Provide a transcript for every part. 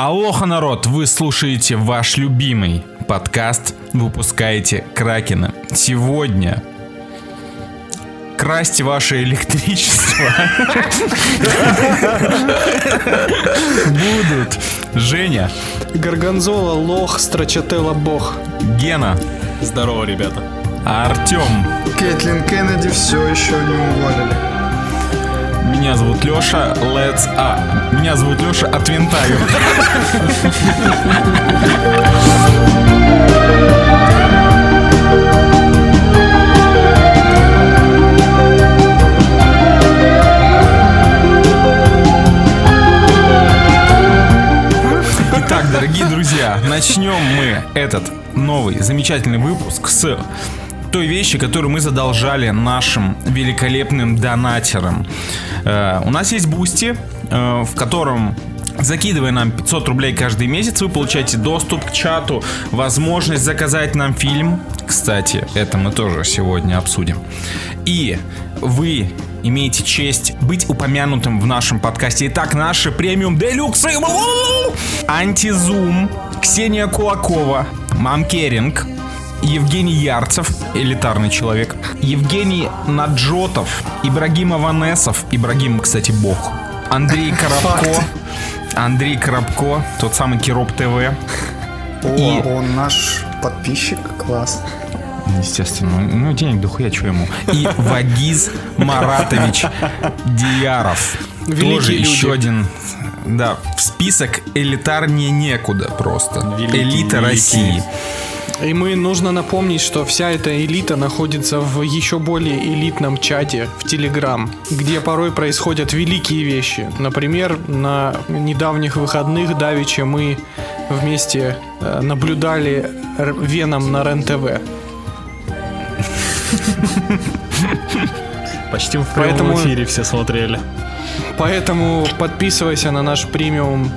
Алоха, народ! Вы слушаете ваш любимый подкаст «Выпускаете Кракена». Сегодня красьте ваше электричество будут Женя, Горгонзола, лох, строчателла, бог. Гена, Здорово, ребята. Артем. Кэтлин Кеннеди все еще не уволили. Меня зовут Леша. Let's... А, меня зовут Леша от Винтаю. Итак, дорогие друзья, начнем мы этот новый замечательный выпуск с той вещи, которую мы задолжали нашим великолепным донатерам. Э, у нас есть Бусти, э, в котором Закидывая нам 500 рублей каждый месяц, вы получаете доступ к чату, возможность заказать нам фильм. Кстати, это мы тоже сегодня обсудим. И вы имеете честь быть упомянутым в нашем подкасте. Итак, наши премиум делюксы. Антизум, Ксения Кулакова, Мам Керинг, Евгений Ярцев, элитарный человек, Евгений Наджотов, Ибрагим Аванесов, Ибрагим, кстати, бог, Андрей Коробко, Андрей Коробко, тот самый Кироп ТВ, О, И- он наш подписчик, класс. естественно, ну денег дохуя, что ему, и Вагиз Маратович Дияров, Великие тоже люди. еще один, да, в список элитарнее некуда просто, Великие, элита великие. России. И мы нужно напомнить, что вся эта элита находится в еще более элитном чате в Телеграм, где порой происходят великие вещи. Например, на недавних выходных Давича мы вместе э, наблюдали Веном на РЕН-ТВ. Почти в прямом Поэтому- эфире все смотрели. Поэтому подписывайся на наш премиум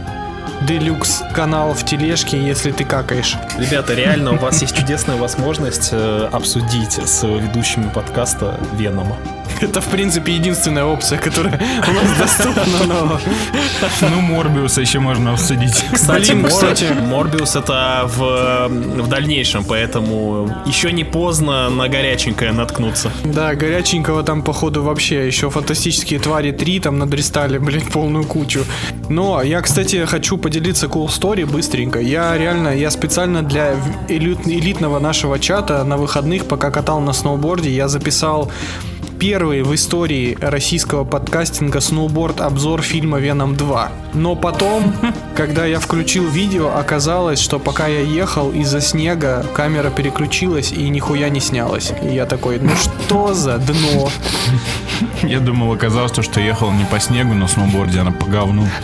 Делюкс канал в тележке, если ты какаешь. Ребята, реально, у вас есть чудесная возможность э, обсудить с ведущими подкаста Венома. Это, в принципе, единственная опция, которая у нас доступна, но... Ну, Морбиуса еще можно обсудить. Кстати, Блин, Мор- кстати. Морбиус это в, в дальнейшем, поэтому еще не поздно на горяченькое наткнуться. Да, горяченького там, походу, вообще еще фантастические твари 3 там надристали, блин, полную кучу. Но я, кстати, хочу поделиться cool story быстренько. Я реально, я специально для элит- элитного нашего чата на выходных, пока катал на сноуборде, я записал первый в истории российского подкастинга сноуборд-обзор фильма «Веном 2». Но потом, когда я включил видео, оказалось, что пока я ехал из-за снега, камера переключилась и нихуя не снялась. И я такой, ну что за дно? Я думал, оказалось, то, что ехал не по снегу на сноуборде, а по говну.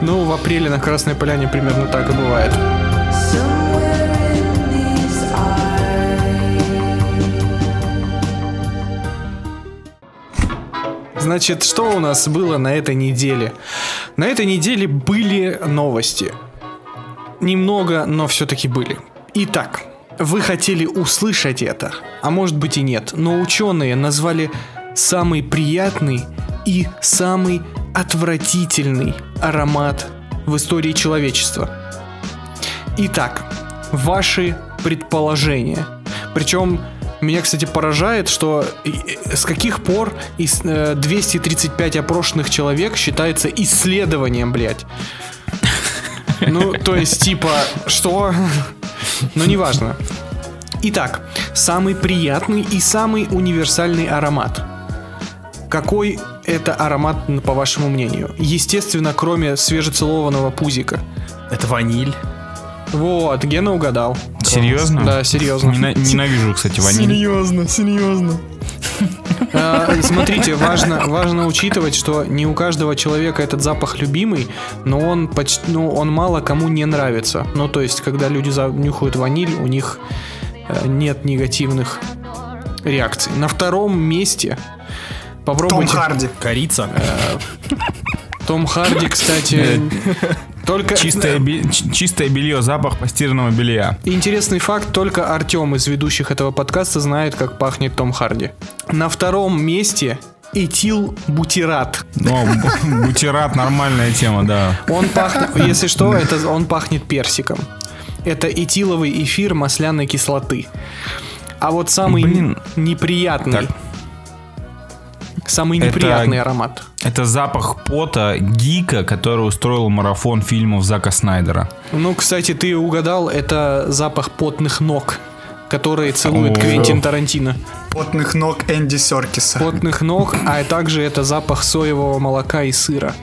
Ну, в апреле на Красной Поляне примерно так и бывает. Somewhere Значит, что у нас было на этой неделе? На этой неделе были новости. Немного, но все-таки были. Итак, вы хотели услышать это, а может быть и нет, но ученые назвали самый приятный и самый отвратительный аромат в истории человечества. Итак, ваши предположения. Причем меня, кстати, поражает, что с каких пор из э, 235 опрошенных человек считается исследованием, блядь. Ну, то есть, типа, что? Ну, неважно. Итак, самый приятный и самый универсальный аромат. Какой это аромат, по вашему мнению? Естественно, кроме свежецелованного пузика. Это ваниль. Вот, Гена угадал. Серьезно? Да, серьезно. Нена- ненавижу, кстати, ваниль. Серьезно, серьезно. А, Смотрите, важно, важно учитывать, что не у каждого человека этот запах любимый, но он почти, ну, он мало кому не нравится. Ну, то есть, когда люди нюхают ваниль, у них э, нет негативных реакций. На втором месте Том попробуйте. Харди. Корица. Том Харди, кстати, только Чистое, би- чистое белье, запах постиранного белья. Интересный факт, только Артем из ведущих этого подкаста знает, как пахнет Том Харди. На втором месте этилбутират. Но бу- бутерат нормальная тема, да. Он пахнет, если что, это он пахнет персиком. Это этиловый эфир масляной кислоты. А вот самый Блин. неприятный, Так. Самый Это- неприятный аромат. Это запах пота гика, который устроил марафон фильмов Зака Снайдера. Ну, кстати, ты угадал, это запах потных ног, которые целует О. Квентин Тарантино. Потных ног Энди Серкиса. Потных ног, а также это запах соевого молока и сыра.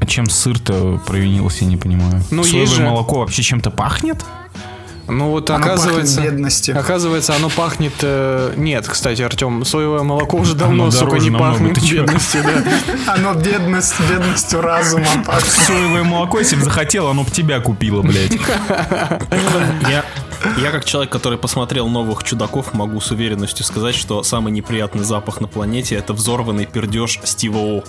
А чем сыр-то провинился, я не понимаю. Ну, Соевое есть же- молоко вообще чем-то пахнет? Ну вот Оно оказывается, бедностью. оказывается, оно пахнет. э, нет, кстати, Артем, соевое молоко уже давно, Оно сука, не пахнет бедностью, да. Оно бедность, бедностью разума пахнет. Соевое молоко, если бы захотел, оно бы тебя купило, блядь. Я, я как человек, который посмотрел новых чудаков, могу с уверенностью сказать, что самый неприятный запах на планете это взорванный пердеж Стива О.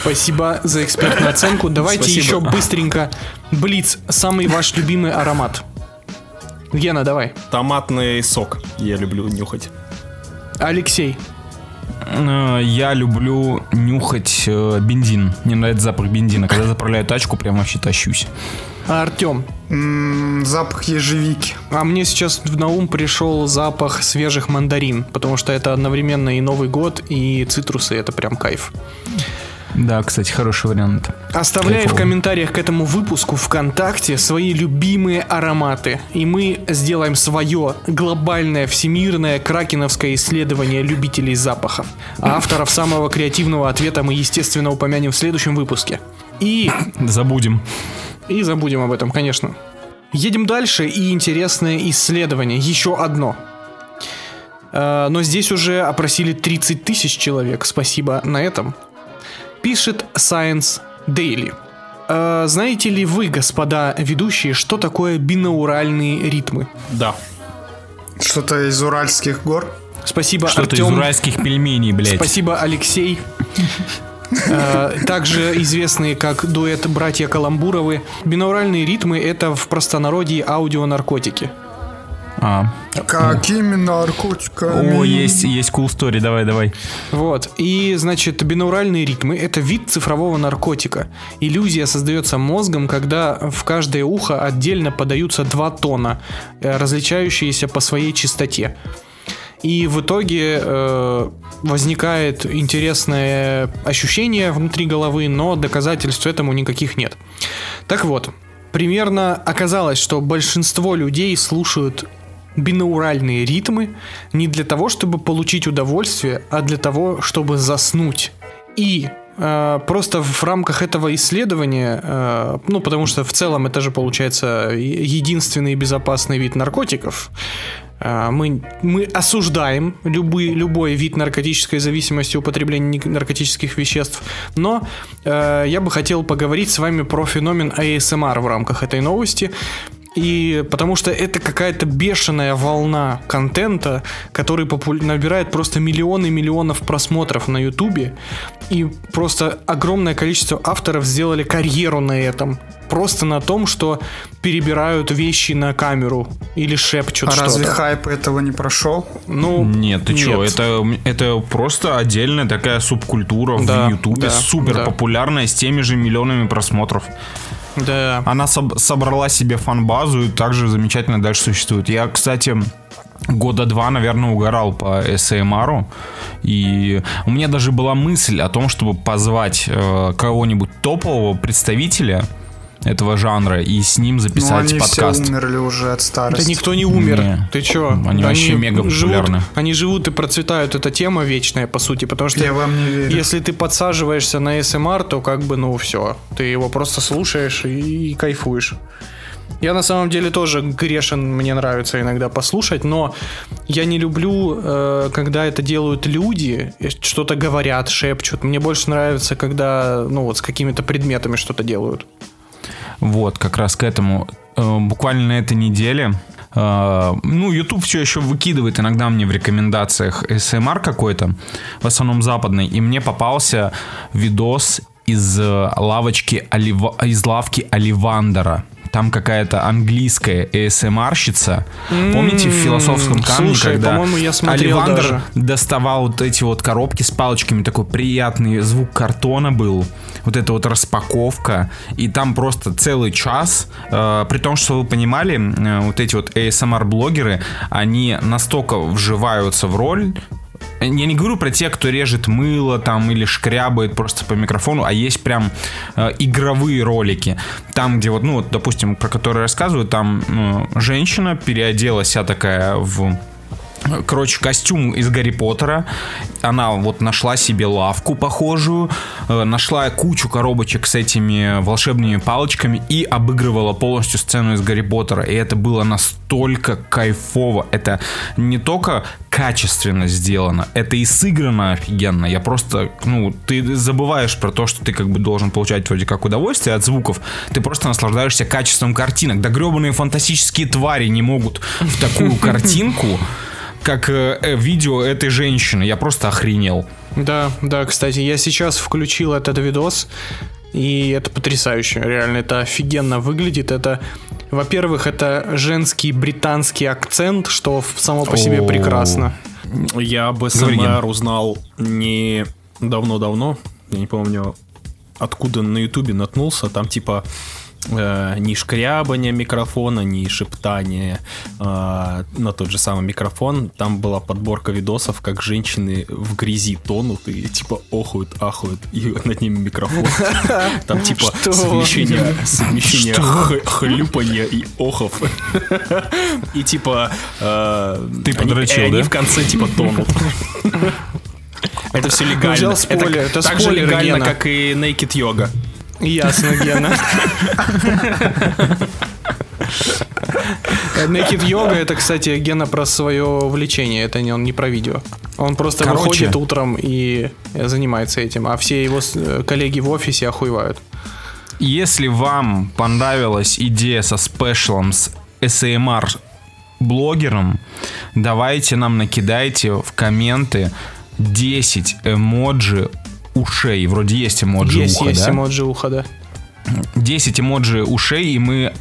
Спасибо за экспертную оценку. Давайте Спасибо. еще быстренько. Блиц, самый ваш любимый аромат. Гена, давай. Томатный сок я люблю нюхать. Алексей. Э, Я люблю нюхать э, бензин. Мне нравится запах бензина. Когда заправляю тачку, прям вообще тащусь. А Артем. Запах ежевики. А мне сейчас на ум пришел запах свежих мандарин, потому что это одновременно и Новый год, и цитрусы, это прям кайф. Да, кстати, хороший вариант. Оставляй в комментариях к этому выпуску ВКонтакте свои любимые ароматы. И мы сделаем свое глобальное всемирное кракеновское исследование любителей запахов. А авторов самого креативного ответа мы, естественно, упомянем в следующем выпуске. И, Забудем. и забудем об этом, конечно. Едем дальше, и интересное исследование. Еще одно. Э, Но здесь уже опросили 30 тысяч человек. Спасибо на этом. Пишет Science Daily. Э, Знаете ли вы, господа ведущие, что такое бинауральные ритмы? Да. Что-то из Уральских гор. Спасибо, Что-то из Артем. уральских пельменей, блядь. Спасибо, Алексей. Э, Также известные как дуэт «Братья Каламбуровы». Бинауральные ритмы — это в простонародье аудионаркотики. А. Какими наркотиками? О, есть, есть cool story, давай, давай. Вот. И, значит, бинауральные ритмы — это вид цифрового наркотика. Иллюзия создается мозгом, когда в каждое ухо отдельно подаются два тона, э, различающиеся по своей частоте. И в итоге э, возникает интересное ощущение внутри головы, но доказательств этому никаких нет. Так вот, примерно оказалось, что большинство людей слушают бинауральные ритмы не для того, чтобы получить удовольствие, а для того, чтобы заснуть. И э, просто в рамках этого исследования, э, ну потому что в целом это же получается единственный безопасный вид наркотиков, э, мы, мы осуждаем любой, любой вид наркотической зависимости, употребления наркотических веществ, но э, я бы хотел поговорить с вами про феномен ASMR в рамках этой новости. И потому что это какая-то бешеная волна контента, который попу- набирает просто миллионы миллионов просмотров на Ютубе. И просто огромное количество авторов сделали карьеру на этом. Просто на том, что перебирают вещи на камеру или шепчут А что-то. разве хайп этого не прошел? Ну, Нет, ты чё, это, это просто отдельная такая субкультура Да, в Ютубе, да, супер да. популярная, с теми же миллионами просмотров. Да. Она соб- собрала себе фан-базу и также замечательно дальше существует. Я, кстати, года два, наверное, угорал по SMR. И у меня даже была мысль о том, чтобы позвать э, кого-нибудь топового представителя этого жанра и с ним Ну, записать они подкаст. все умерли уже от старости. Да никто не умер. Не. Ты чё? Они вообще мега живут, популярны. Они живут и процветают. Это тема вечная, по сути. Потому что Я вам не верю. если ты подсаживаешься на СМР, то как бы, ну, все. Ты его просто слушаешь и, и кайфуешь. Я на самом деле тоже грешен, мне нравится иногда послушать, но я не люблю, э, когда это делают люди, и что-то говорят, шепчут. Мне больше нравится, когда, ну, вот с какими-то предметами что-то делают. Вот, как раз к этому. Э, Буквально на этой неделе. э, Ну, YouTube все еще выкидывает иногда мне в рекомендациях SMR какой-то, в основном западный, и мне попался видос из э, лавочки из лавки Оливандера. Там какая-то английская ASMR-щица. Помните в философском камне, слушай, когда я Оливандр даже. доставал вот эти вот коробки с палочками, такой приятный звук картона был, вот эта вот распаковка, и там просто целый час, э, при том, что вы понимали, э, вот эти вот ASMR-блогеры, они настолько вживаются в роль, я не говорю про тех, кто режет мыло там или шкрябает просто по микрофону, а есть прям э, игровые ролики. Там, где вот, ну, вот, допустим, про которые рассказываю, там э, женщина переоделась вся такая в Короче, костюм из Гарри Поттера. Она вот нашла себе лавку похожую, э, нашла кучу коробочек с этими волшебными палочками и обыгрывала полностью сцену из Гарри Поттера. И это было настолько кайфово. Это не только качественно сделано, это и сыграно офигенно. Я просто, ну, ты забываешь про то, что ты как бы должен получать вроде как удовольствие от звуков. Ты просто наслаждаешься качеством картинок. Да гребаные фантастические твари не могут в такую картинку как э, э, видео этой женщины. Я просто охренел. Да, да, кстати, я сейчас включил этот видос, и это потрясающе, реально, это офигенно выглядит. Это, во-первых, это женский британский акцент, что само по себе О. прекрасно. Я об Ген. СМР узнал не давно-давно. Я не помню, откуда на Ютубе наткнулся. Там типа э, ни шкрябания микрофона, ни шептания э, на тот же самый микрофон. Там была подборка видосов, как женщины в грязи тонут и типа охуют, ахуют, и над ними микрофон. Там типа совмещение, совмещение х- хлюпанья и охов. И типа... э, Ты они- подрочил, они да? в конце типа тонут. Это все легально. взял спойлер, это так же легально, Гена. как и Naked Yoga. Ясно, Гена. Naked Yoga это, кстати, Гена про свое увлечение, это не он не про видео. Он просто Короче. выходит утром и занимается этим, а все его э, коллеги в офисе охуевают. Если вам понравилась идея со спешлом с SAMR блогером, давайте нам накидайте в комменты 10 эмоджи ушей. Вроде есть эмоджи есть, уха, есть да? эмоджи уха, да. 10 эмоджи ушей, и мы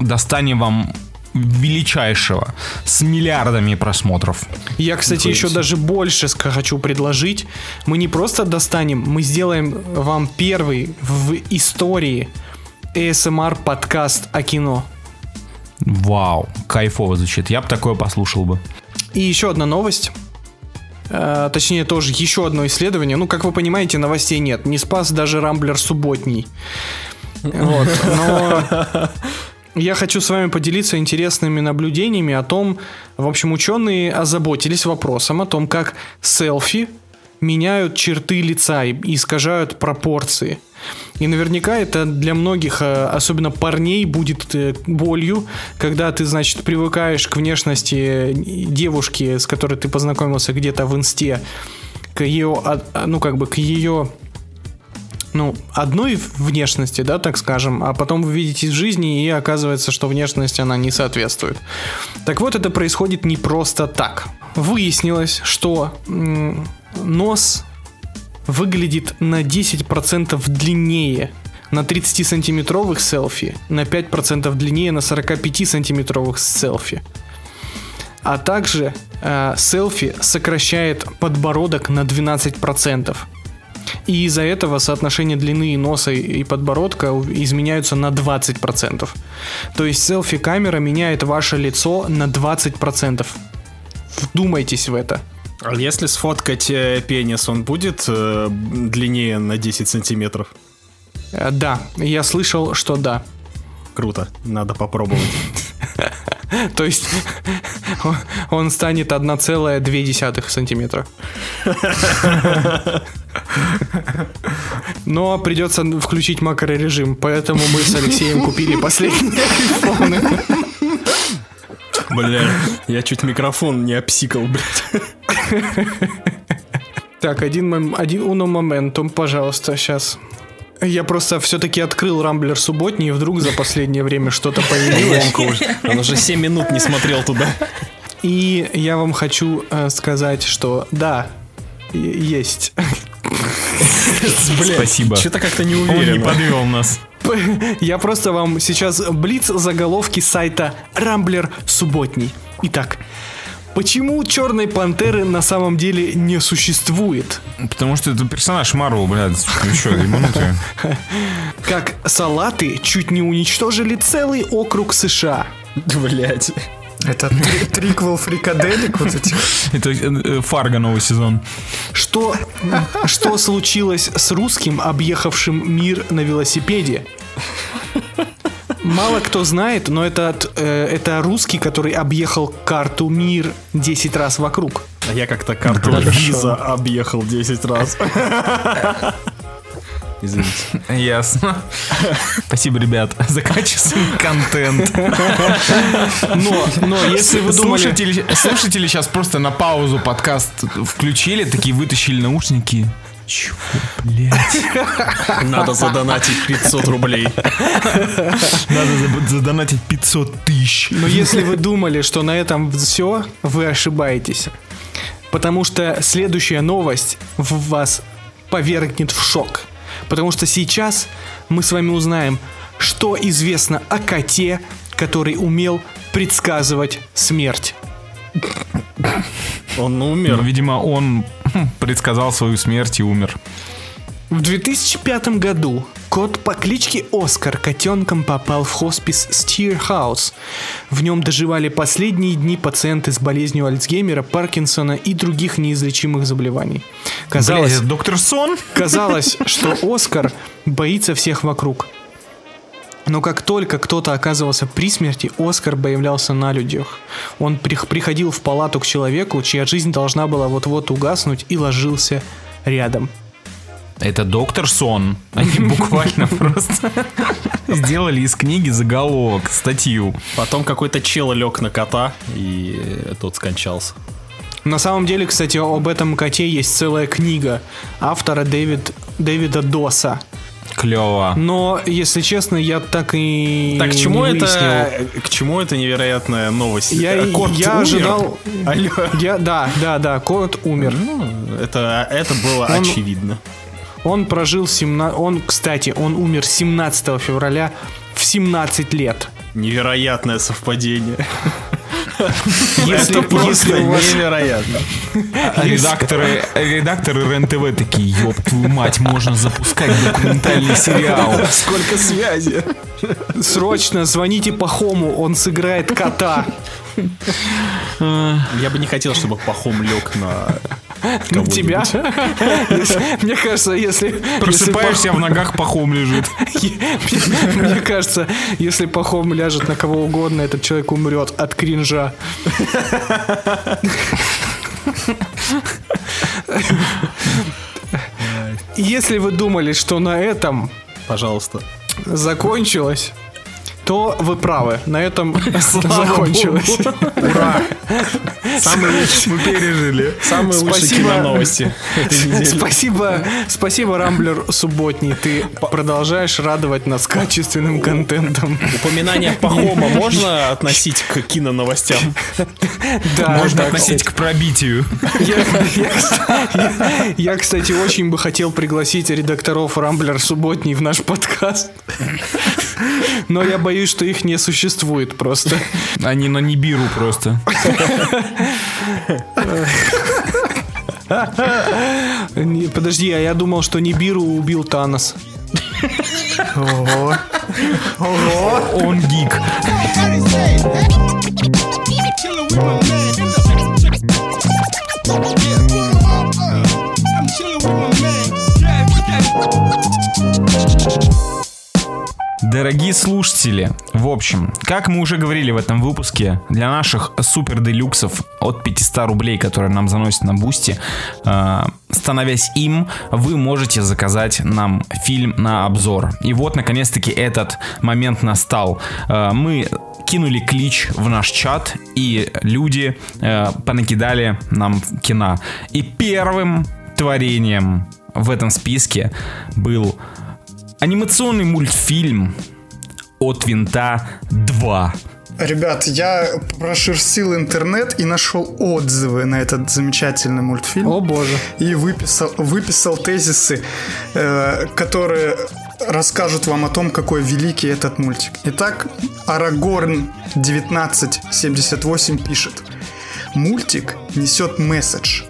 достанем вам величайшего с миллиардами просмотров. Я, кстати, Нихуя еще себе. даже больше хочу предложить. Мы не просто достанем, мы сделаем вам первый в истории ASMR подкаст о кино. Вау, кайфово звучит. Я бы такое послушал бы. И еще одна новость. Э, точнее, тоже еще одно исследование. Ну, как вы понимаете, новостей нет. Не спас даже Рамблер субботний. Вот. Но я хочу с вами поделиться интересными наблюдениями о том, в общем, ученые озаботились вопросом о том, как селфи меняют черты лица и искажают пропорции. И наверняка это для многих, э, особенно парней, будет э, болью, когда ты, значит, привыкаешь к внешности э, девушки, с которой ты познакомился где-то в инсте, к ее, а, ну, как бы, к ее ну, одной внешности, да, так скажем, а потом вы видите в жизни, и оказывается, что внешность она не соответствует. Так вот, это происходит не просто так. Выяснилось, что нос выглядит на 10% длиннее на 30-сантиметровых селфи, на 5% длиннее на 45-сантиметровых селфи. А также э, селфи сокращает подбородок на 12%. И из-за этого соотношение длины носа и подбородка изменяются на 20%. То есть селфи-камера меняет ваше лицо на 20%. Вдумайтесь в это. А если сфоткать э, пенис, он будет э, длиннее на 10 сантиметров? Э, Да, я слышал, что да. Круто, надо попробовать. То есть он- он станет 1,2 сантиметра. Но придется включить макрорежим, поэтому мы с Алексеем купили последние айфоны. Бля, я чуть микрофон не обсикал, блядь. Так, один, один уно моментум, пожалуйста, сейчас. Я просто все-таки открыл Рамблер субботний, и вдруг за последнее время что-то появилось. Он уже 7 минут не смотрел туда. И я вам хочу э, сказать, что да, есть. Спасибо. Что-то как-то не Он не уверен. подвел нас. Я просто вам сейчас блиц заголовки сайта Рамблер субботний. Итак, почему Черной Пантеры на самом деле не существует? Потому что это персонаж Марвел, блядь. Вы что, ебанутые? Как салаты чуть не уничтожили целый округ США. Блять. Это три- триквел фрикаделек вот этих. Это э, Фарго новый сезон. Что, что случилось с русским, объехавшим мир на велосипеде? Мало кто знает, но этот, э, это русский, который объехал карту мир 10 раз вокруг. А я как-то карту виза объехал 10 раз. Извините. Ясно. Спасибо, ребят, за качественный контент. Но, но если вы думали... Слушатели, слушатели сейчас просто на паузу подкаст включили, такие вытащили наушники. Чего, блядь? Надо задонатить 500 рублей. Надо за- задонатить 500 тысяч. Но если вы думали, что на этом все, вы ошибаетесь. Потому что следующая новость в вас повергнет в шок. Потому что сейчас мы с вами узнаем, что известно о коте, который умел предсказывать смерть. Он Ну, умер. видимо, он предсказал свою смерть и умер. В 2005 году кот по кличке Оскар котенком попал в хоспис Стирхаус. В нем доживали последние дни пациенты с болезнью Альцгеймера, Паркинсона и других неизлечимых заболеваний. Казалось, это доктор Сон? казалось, что Оскар боится всех вокруг. Но как только кто-то оказывался при смерти, Оскар появлялся на людях. Он прих- приходил в палату к человеку, чья жизнь должна была вот-вот угаснуть, и ложился рядом. Это доктор Сон. Они буквально просто сделали из книги заголовок, статью. Потом какой-то чел лег на кота, и тот скончался. На самом деле, кстати, об этом коте есть целая книга автора Дэвид, Дэвида Доса. Клево. Но, если честно, я так и Так, к чему не это? К чему это невероятная новость? Я, Кот я умер? ожидал... Алло. Я, да, да, да, кот умер. Ну, это, это было Он- очевидно. Он прожил 17... Он, кстати, он умер 17 февраля в 17 лет. Невероятное совпадение. Если, это просто если у вас... невероятно. А редакторы, редакторы РЕН-ТВ такие, ёб твою мать, можно запускать документальный сериал. Сколько связи. Срочно звоните Пахому, он сыграет кота. Я бы не хотел, чтобы Пахом лег на кого-нибудь. Тебя? Мне кажется, если... Просыпаешься, а в ногах пахом лежит. Мне кажется, если Пахом ляжет на кого угодно, этот человек умрет от кринжа. Если вы думали, что на этом Пожалуйста. закончилось, то вы правы. На этом закончилось. Ура! Самые Мы пережили. Самые лучшие киноновости. Спасибо, спасибо, Рамблер Субботний. Ты продолжаешь радовать нас качественным контентом. Упоминание Пахома можно относить к киноновостям? Да, Можно относить к пробитию. Я, кстати, очень бы хотел пригласить редакторов Рамблер Субботний в наш подкаст. Но я боюсь, что их не существует просто. Они на Нибиру просто. Не, подожди, а я думал, что Нибиру убил Танос. Ого. Ого. Он гик. Chillin' with my man. I'm chillin' with my man. Дорогие слушатели, в общем, как мы уже говорили в этом выпуске, для наших супер делюксов от 500 рублей, которые нам заносят на Boosty, э, становясь им, вы можете заказать нам фильм на обзор. И вот, наконец-таки, этот момент настал. Э, мы кинули клич в наш чат, и люди э, понакидали нам кино. И первым творением в этом списке был анимационный мультфильм от винта 2. Ребят, я прошерстил интернет и нашел отзывы на этот замечательный мультфильм. О боже. и выписал, выписал тезисы, э, которые расскажут вам о том, какой великий этот мультик. Итак, Арагорн 1978 пишет. Мультик несет месседж.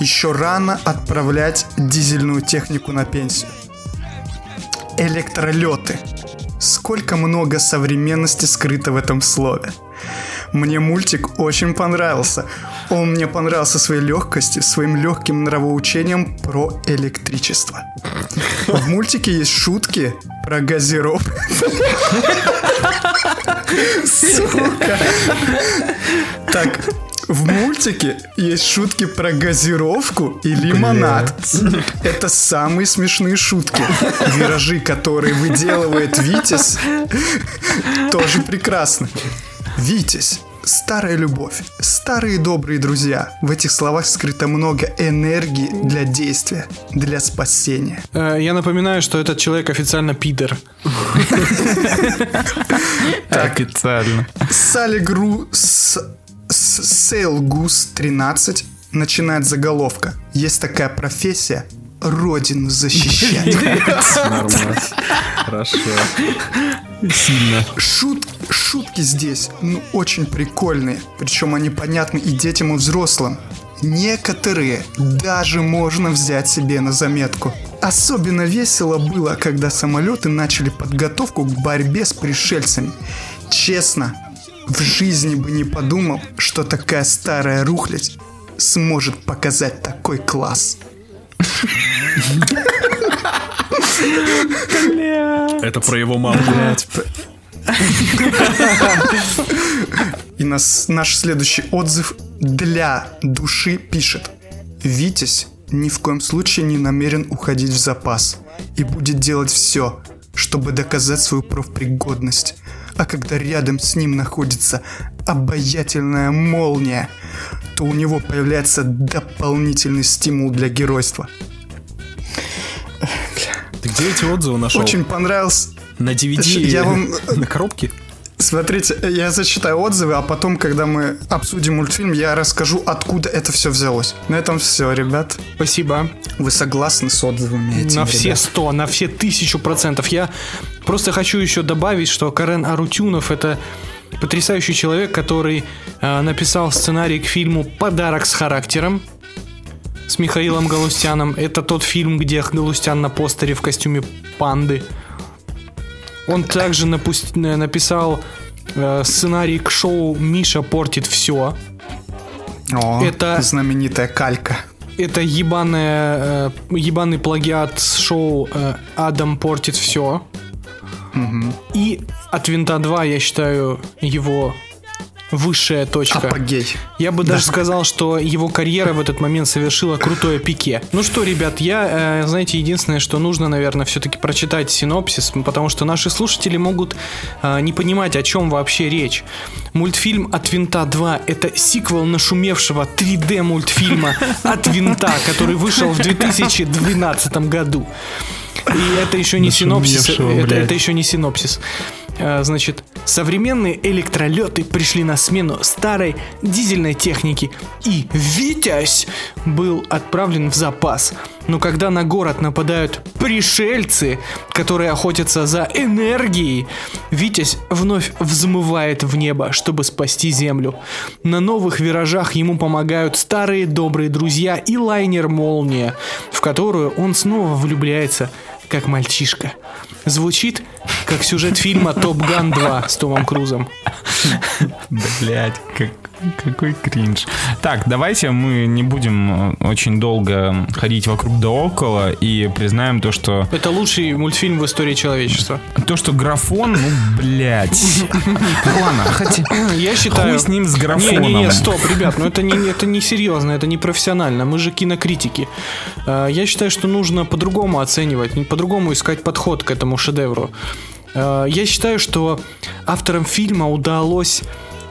Еще рано отправлять дизельную технику на пенсию. Электролеты. Сколько много современности скрыто в этом слове. Мне мультик очень понравился. Он мне понравился своей легкостью, своим легким нравоучением про электричество. В мультике есть шутки про газировку. Сука. Так, в мультике есть шутки про газировку и лимонад. Это самые смешные шутки. Виражи, которые выделывает Витязь, тоже прекрасны. Витязь. Старая любовь, старые добрые друзья. В этих словах скрыто много энергии для действия, для спасения. Э, Я напоминаю, что этот человек официально пидор. Официально. Салигру с, с Сейлгус 13 начинает заголовка. Есть такая профессия Родину защищать. Нормально. Хорошо. Сильно. Шут, шутки здесь, ну, очень прикольные. Причем они понятны и детям, и взрослым. Некоторые даже можно взять себе на заметку. Особенно весело было, когда самолеты начали подготовку к борьбе с пришельцами. Честно, в жизни бы не подумал, что такая старая рухлядь сможет показать такой класс. Это про его маму. И нас, наш следующий отзыв для души пишет. Витязь ни в коем случае не намерен уходить в запас и будет делать все, чтобы доказать свою профпригодность. А когда рядом с ним находится обаятельная молния, то у него появляется дополнительный стимул для геройства. Ты где эти отзывы нашел? Очень понравился. На DVD? Я вам- На коробке? Смотрите, я зачитаю отзывы, а потом, когда мы обсудим мультфильм, я расскажу, откуда это все взялось. На этом все, ребят. Спасибо. Вы согласны с отзывами этими, на все сто, на все тысячу процентов. Я просто хочу еще добавить, что Карен Арутюнов это потрясающий человек, который э, написал сценарий к фильму «Подарок с характером» с Михаилом Галустяном. Это тот фильм, где Галустян на постере в костюме панды. Он также напус- э, написал э, сценарий к шоу «Миша портит все». О, Это- знаменитая калька. Это ебаная, э, ебаный плагиат с шоу э, «Адам портит все». И от Винта 2, я считаю, его высшая точка. Апогей. Я бы даже сказал, что его карьера в этот момент совершила крутое пике. Ну что, ребят, я, э, знаете, единственное, что нужно, наверное, все-таки прочитать синопсис, потому что наши слушатели могут э, не понимать, о чем вообще речь. Мультфильм «От винта 2» — это сиквел нашумевшего 3D мультфильма «От винта», который вышел в 2012 году. И это еще не синопсис, это, это еще не синопсис. Э, Значит, современные электролеты пришли на смену старой дизельной техники, и Витязь был отправлен в запас. Но когда на город нападают пришельцы, которые охотятся за энергией, Витязь вновь взмывает в небо, чтобы спасти Землю. На новых виражах ему помогают старые добрые друзья и лайнер Молния, в которую он снова влюбляется, как мальчишка. Звучит как сюжет фильма Топ Ган 2 с Томом Крузом. Блять, как, какой кринж. Так, давайте мы не будем э, очень долго ходить вокруг да около и признаем то, что Это лучший мультфильм в истории человечества. то, что графон, ну, блять. Ладно, хотя... Я считаю... Хуй с ним, с графоном. Не-не-не, стоп, ребят, ну это не, это не серьезно, это не профессионально, мы же кинокритики. Э, Я считаю, что нужно по-другому оценивать, по-другому искать подход к этому шедевру. Э, Я считаю, что авторам фильма удалось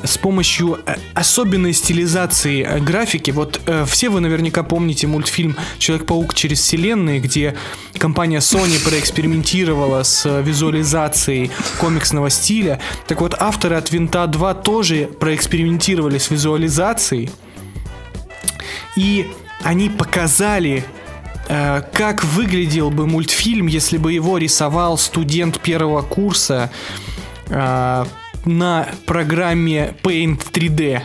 с помощью э, особенной стилизации э, графики. Вот э, все вы наверняка помните мультфильм Человек-паук через вселенные, где компания Sony проэкспериментировала с э, визуализацией комиксного стиля. Так вот, авторы от Винта 2 тоже проэкспериментировали с визуализацией. И они показали, как выглядел бы мультфильм, если бы его рисовал студент первого курса на программе Paint 3D.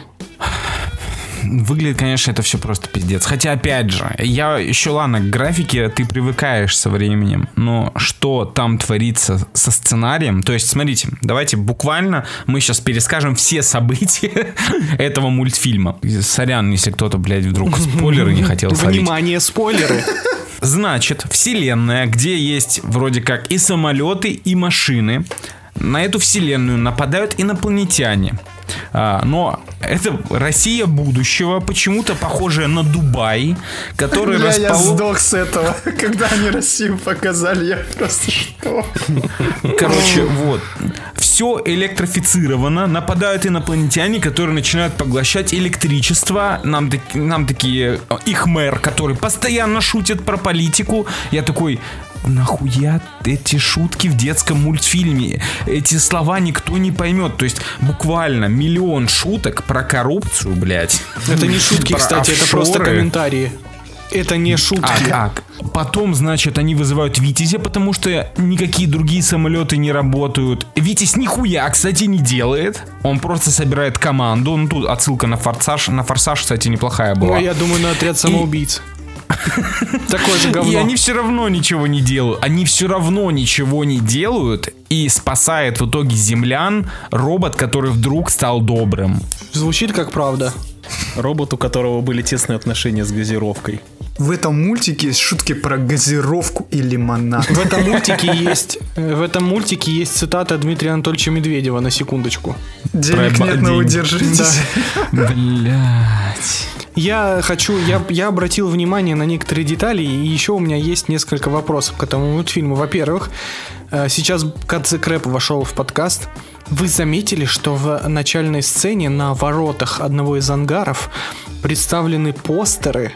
Выглядит, конечно, это все просто пиздец. Хотя, опять же, я еще, ладно, к графике ты привыкаешь со временем, но что там творится со сценарием? То есть, смотрите, давайте буквально мы сейчас перескажем все события этого мультфильма. Сорян, если кто-то, блядь, вдруг спойлеры не хотел словить. Внимание, спойлеры! Значит, вселенная, где есть вроде как и самолеты, и машины. На эту вселенную нападают инопланетяне. А, но это Россия будущего, почему-то похожая на Дубай, который Бля, я расположен... сдох с этого. Когда они Россию показали, я просто что? Короче, вот. Все электрифицировано, нападают инопланетяне, которые начинают поглощать электричество. Нам, нам такие, э, их мэр, который постоянно шутит про политику. Я такой, нахуя эти шутки в детском мультфильме? Эти слова никто не поймет. То есть буквально миллион шуток про коррупцию, блядь. Это не шутки, Про кстати, это просто офшоры. комментарии. Это не шутки. А, как? Потом, значит, они вызывают Витязя, потому что никакие другие самолеты не работают. Витязь нихуя, кстати, не делает. Он просто собирает команду. Ну, тут отсылка на форсаж. На форсаж, кстати, неплохая была. Ну, я думаю, на отряд самоубийц. Такое же И говно. они все равно ничего не делают. Они все равно ничего не делают. И спасает в итоге землян робот, который вдруг стал добрым. Звучит как правда. Робот, у которого были тесные отношения с газировкой. В этом мультике есть шутки про газировку и лимонад. В этом мультике есть, э, в этом мультике есть цитата Дмитрия Анатольевича Медведева на секундочку. Денег Про нет, но вы. Блять. Я хочу, я, я обратил внимание на некоторые детали, и еще у меня есть несколько вопросов к этому мультфильму. Во-первых, э, сейчас Кадзе Крэп вошел в подкаст. Вы заметили, что в начальной сцене на воротах одного из ангаров представлены постеры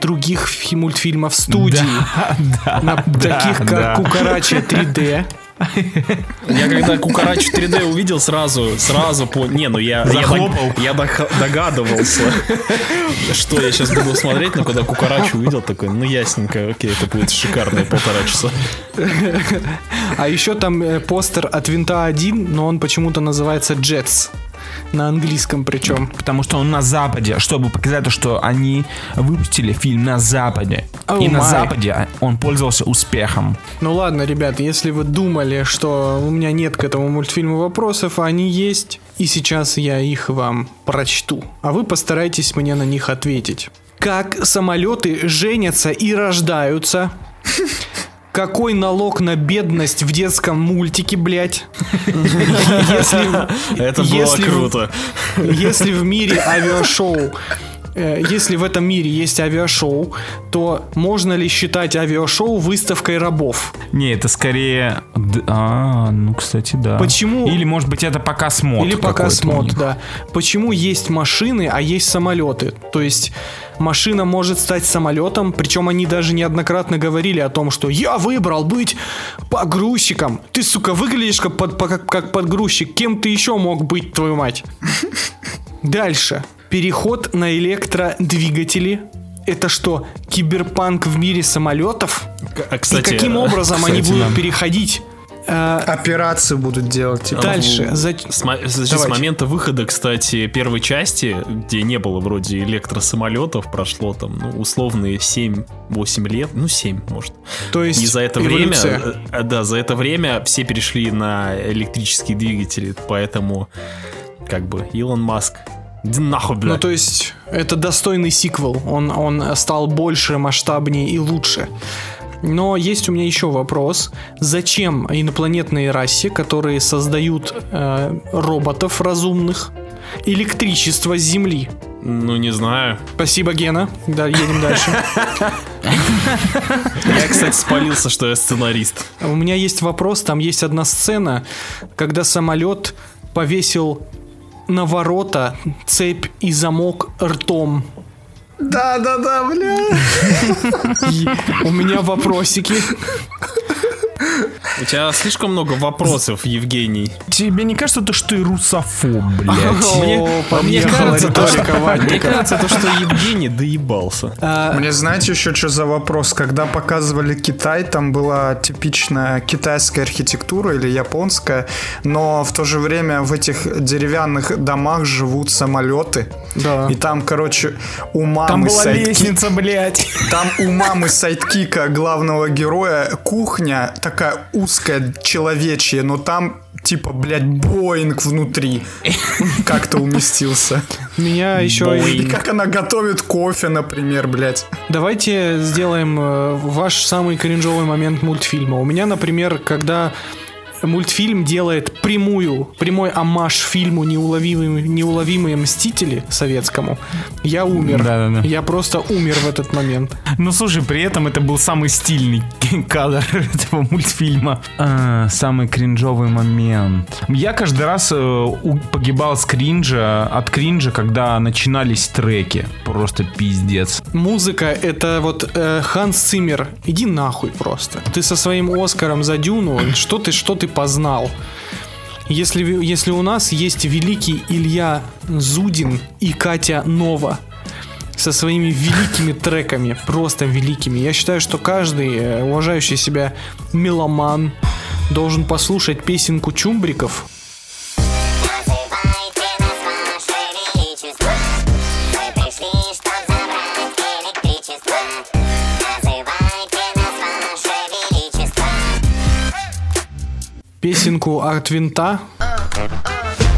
других фи- мультфильмов студии, на- таких как да. Кукарача 3D. Я когда Кукарач 3D увидел, сразу, сразу по... Не, ну я, я, Захлопал. я дох- догадывался, что я сейчас буду смотреть, но когда Кукарач увидел, такой, ну ясненько, окей, это будет шикарные полтора часа. А еще там э, постер от Винта 1, но он почему-то называется Jets. На английском причем. Потому что он на Западе, чтобы показать то, что они выпустили фильм на Западе. Oh И на my. Западе он пользовался успехом. Ну ладно, ребят, если вы думали, что у меня нет к этому мультфильму вопросов, а они есть, и сейчас я их вам прочту. А вы постарайтесь мне на них ответить. Как самолеты женятся и рождаются? Какой налог на бедность в детском мультике, блядь? Если, Это было если круто. если в мире авиашоу, э, если в этом мире есть авиашоу, то можно ли считать авиашоу выставкой рабов? Не, это скорее... А, ну, кстати, да. Почему- Или, может быть, это показ мод Или показ мод, да. Почему есть машины, а есть самолеты? То есть машина может стать самолетом, причем они даже неоднократно говорили о том, что я выбрал быть погрузчиком. Ты, сука, выглядишь как, под- по- как, как подгрузчик. Кем ты еще мог быть, твою мать? Дальше. Переход на электродвигатели. Это что, киберпанк в мире самолетов? А, кстати, И каким образом они кстати, будут да. переходить? Э, Операции будут делать. типа. Дальше. За- С, значит, с Давайте. момента выхода, кстати, первой части, где не было вроде электросамолетов, прошло там, ну, условные 7-8 лет, ну, 7, может. То есть И за это эволюция. время, э, да, за это время все перешли на электрические двигатели, поэтому, как бы, Илон Маск, иди нахуй, бля. Ну, то есть, это достойный сиквел. Он, он стал больше, масштабнее и лучше. Но есть у меня еще вопрос. Зачем инопланетной расе, которые создают э, роботов разумных, электричество с Земли? Ну, не знаю. Спасибо, Гена. Да, едем дальше. Я, кстати, спалился, что я сценарист. У меня есть вопрос. Там есть одна сцена, когда самолет повесил на ворота цепь и замок ртом. Да-да-да, бля. И у меня вопросики. У тебя слишком много вопросов, Евгений. Тебе не кажется, то, что ты русофоб, блядь? Мне, кажется, то, что, мне Вадика. кажется, то, что Евгений доебался. А, Мне знаете еще что за вопрос? Когда показывали Китай, там была типичная китайская архитектура или японская, но в то же время в этих деревянных домах живут самолеты. Да. И там, короче, у мамы Там была сайдки- лестница, блядь. Там у мамы сайдкика главного героя кухня такая узкая, человечья, но там типа, блядь, Боинг внутри как-то уместился. меня еще... И как она готовит кофе, например, блядь. Давайте сделаем э, ваш самый кринжовый момент мультфильма. У меня, например, когда мультфильм делает прямую, прямой омаж фильму «Неуловимые, неуловимые мстители» советскому, я умер. Да-да-да. Я просто умер в этот момент. Ну, слушай, при этом это был самый стильный кадр этого мультфильма. А, самый кринжовый момент. Я каждый раз э, погибал с кринжа, от кринжа, когда начинались треки. Просто пиздец. Музыка — это вот э, Ханс Циммер. Иди нахуй просто. Ты со своим Оскаром за Дюну, что ты, что ты познал? Если, если у нас есть великий Илья Зудин и Катя Нова со своими великими треками, просто великими, я считаю, что каждый э, уважающий себя меломан должен послушать песенку Чумбриков песенку от винта.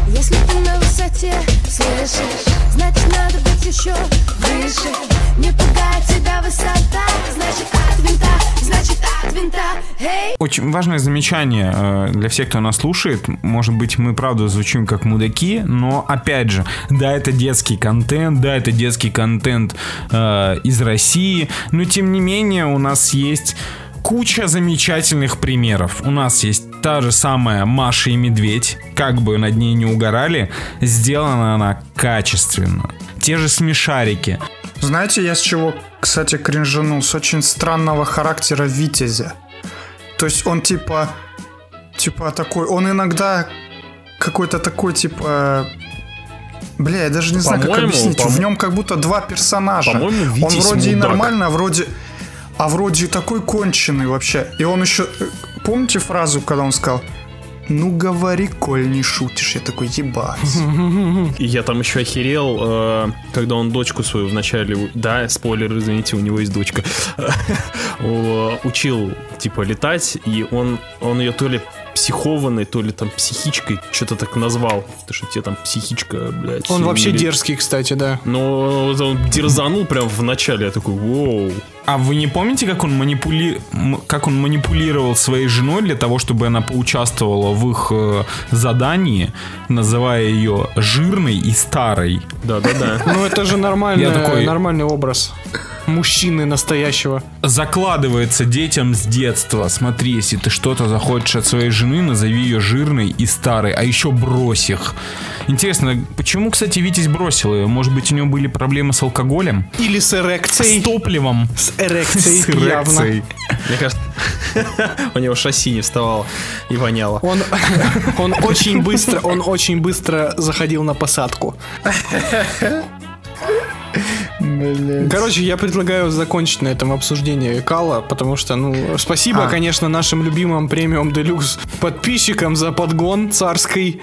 Если ты на высоте слышишь, значит надо быть еще выше. Не пугает тебя высота, значит от винта, значит от винта. Эй! Очень важное замечание э, для всех, кто нас слушает. Может быть, мы правда звучим как мудаки, но опять же, да, это детский контент, да, это детский контент э, из России, но тем не менее у нас есть куча замечательных примеров. У нас есть та же самая Маша и Медведь, как бы над ней не угорали, сделана она качественно. Те же смешарики. Знаете, я с чего, кстати, кринжанул? С очень странного характера Витязя. То есть он типа... Типа такой... Он иногда какой-то такой, типа... Бля, я даже не знаю, как объяснить. В нем как будто два персонажа. Он Витязь вроде и мудак. нормально, а вроде... А вроде такой конченый вообще. И он еще... Помните фразу, когда он сказал... Ну говори, коль не шутишь. Я такой, ебать. И я там еще охерел, э, когда он дочку свою вначале... Да, спойлер, извините, у него есть дочка. Учил, типа, летать, и он, он ее то ли психованной, то ли там психичкой, что-то так назвал. Потому что тебе там психичка, блядь. Он вообще или- дерзкий, кстати, да. Но он дерзанул прям в начале, я такой, воу. А вы не помните, как он, манипули... как он манипулировал своей женой для того, чтобы она поучаствовала в их э, задании, называя ее жирной и старой? Да-да-да. Ну это же нормальный, такой- нормальный образ мужчины настоящего. Закладывается детям с детства. Смотри, если ты что-то захочешь от своей жены, назови ее жирной и старой, а еще брось их. Интересно, почему, кстати, Витязь бросил ее? Может быть, у него были проблемы с алкоголем? Или с С эрекцией. топливом? С эрекцией, С явно. эрекцией. Мне кажется, у него шасси не вставало и воняло. Он, он очень быстро, он очень быстро заходил на посадку. Короче, я предлагаю закончить на этом обсуждение Кала, потому что, ну, спасибо, А. конечно, нашим любимым премиум делюкс подписчикам за подгон царской.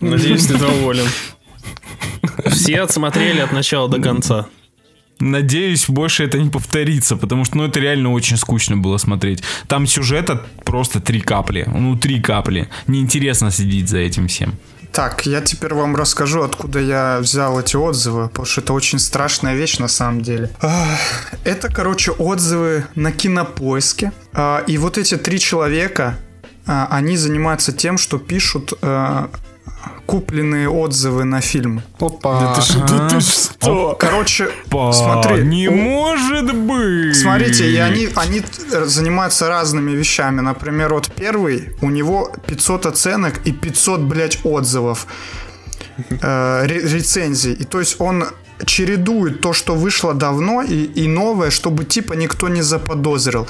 Надеюсь, ты доволен. Все отсмотрели от начала до конца. Надеюсь, больше это не повторится, потому что, ну, это реально очень скучно было смотреть. Там сюжета просто три капли. Ну, три капли. Неинтересно следить за этим всем. Так, я теперь вам расскажу, откуда я взял эти отзывы, потому что это очень страшная вещь на самом деле. Это, короче, отзывы на кинопоиске. А, И вот эти три человека, а, они занимаются тем, что пишут а, купленные отзывы на фильм. Опа. что? Короче, Па, смотри. не у- может быть. Смотрите, и они, они занимаются разными вещами. Например, вот первый, у него 500 оценок и 500, блядь, отзывов. э, ре- рецензий. И то есть он чередует то, что вышло давно, и, и новое, чтобы типа никто не заподозрил.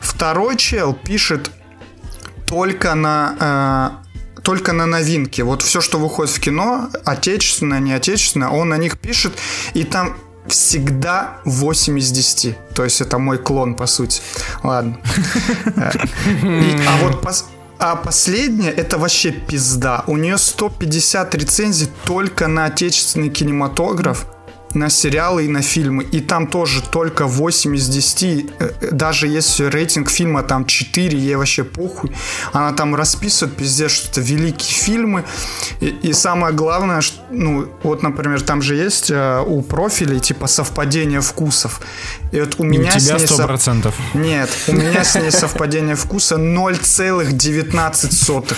Второй чел пишет только на э, только на новинки. Вот все, что выходит в кино, отечественное, не отечественное, он на них пишет, и там всегда 8 из 10. То есть это мой клон, по сути. Ладно. А вот а последняя это вообще пизда. У нее 150 рецензий только на отечественный кинематограф, на сериалы и на фильмы. И там тоже только 8 из 10. Э, э, Даже если рейтинг фильма там 4, ей вообще похуй. Она там расписывает пиздец, что это великие фильмы. И, и самое главное, что, ну, вот, например, там же есть э, у профилей типа совпадение вкусов. И вот у И у меня с тебя ней сто сов- процентов. нет, у меня с ней совпадение вкуса 0,19.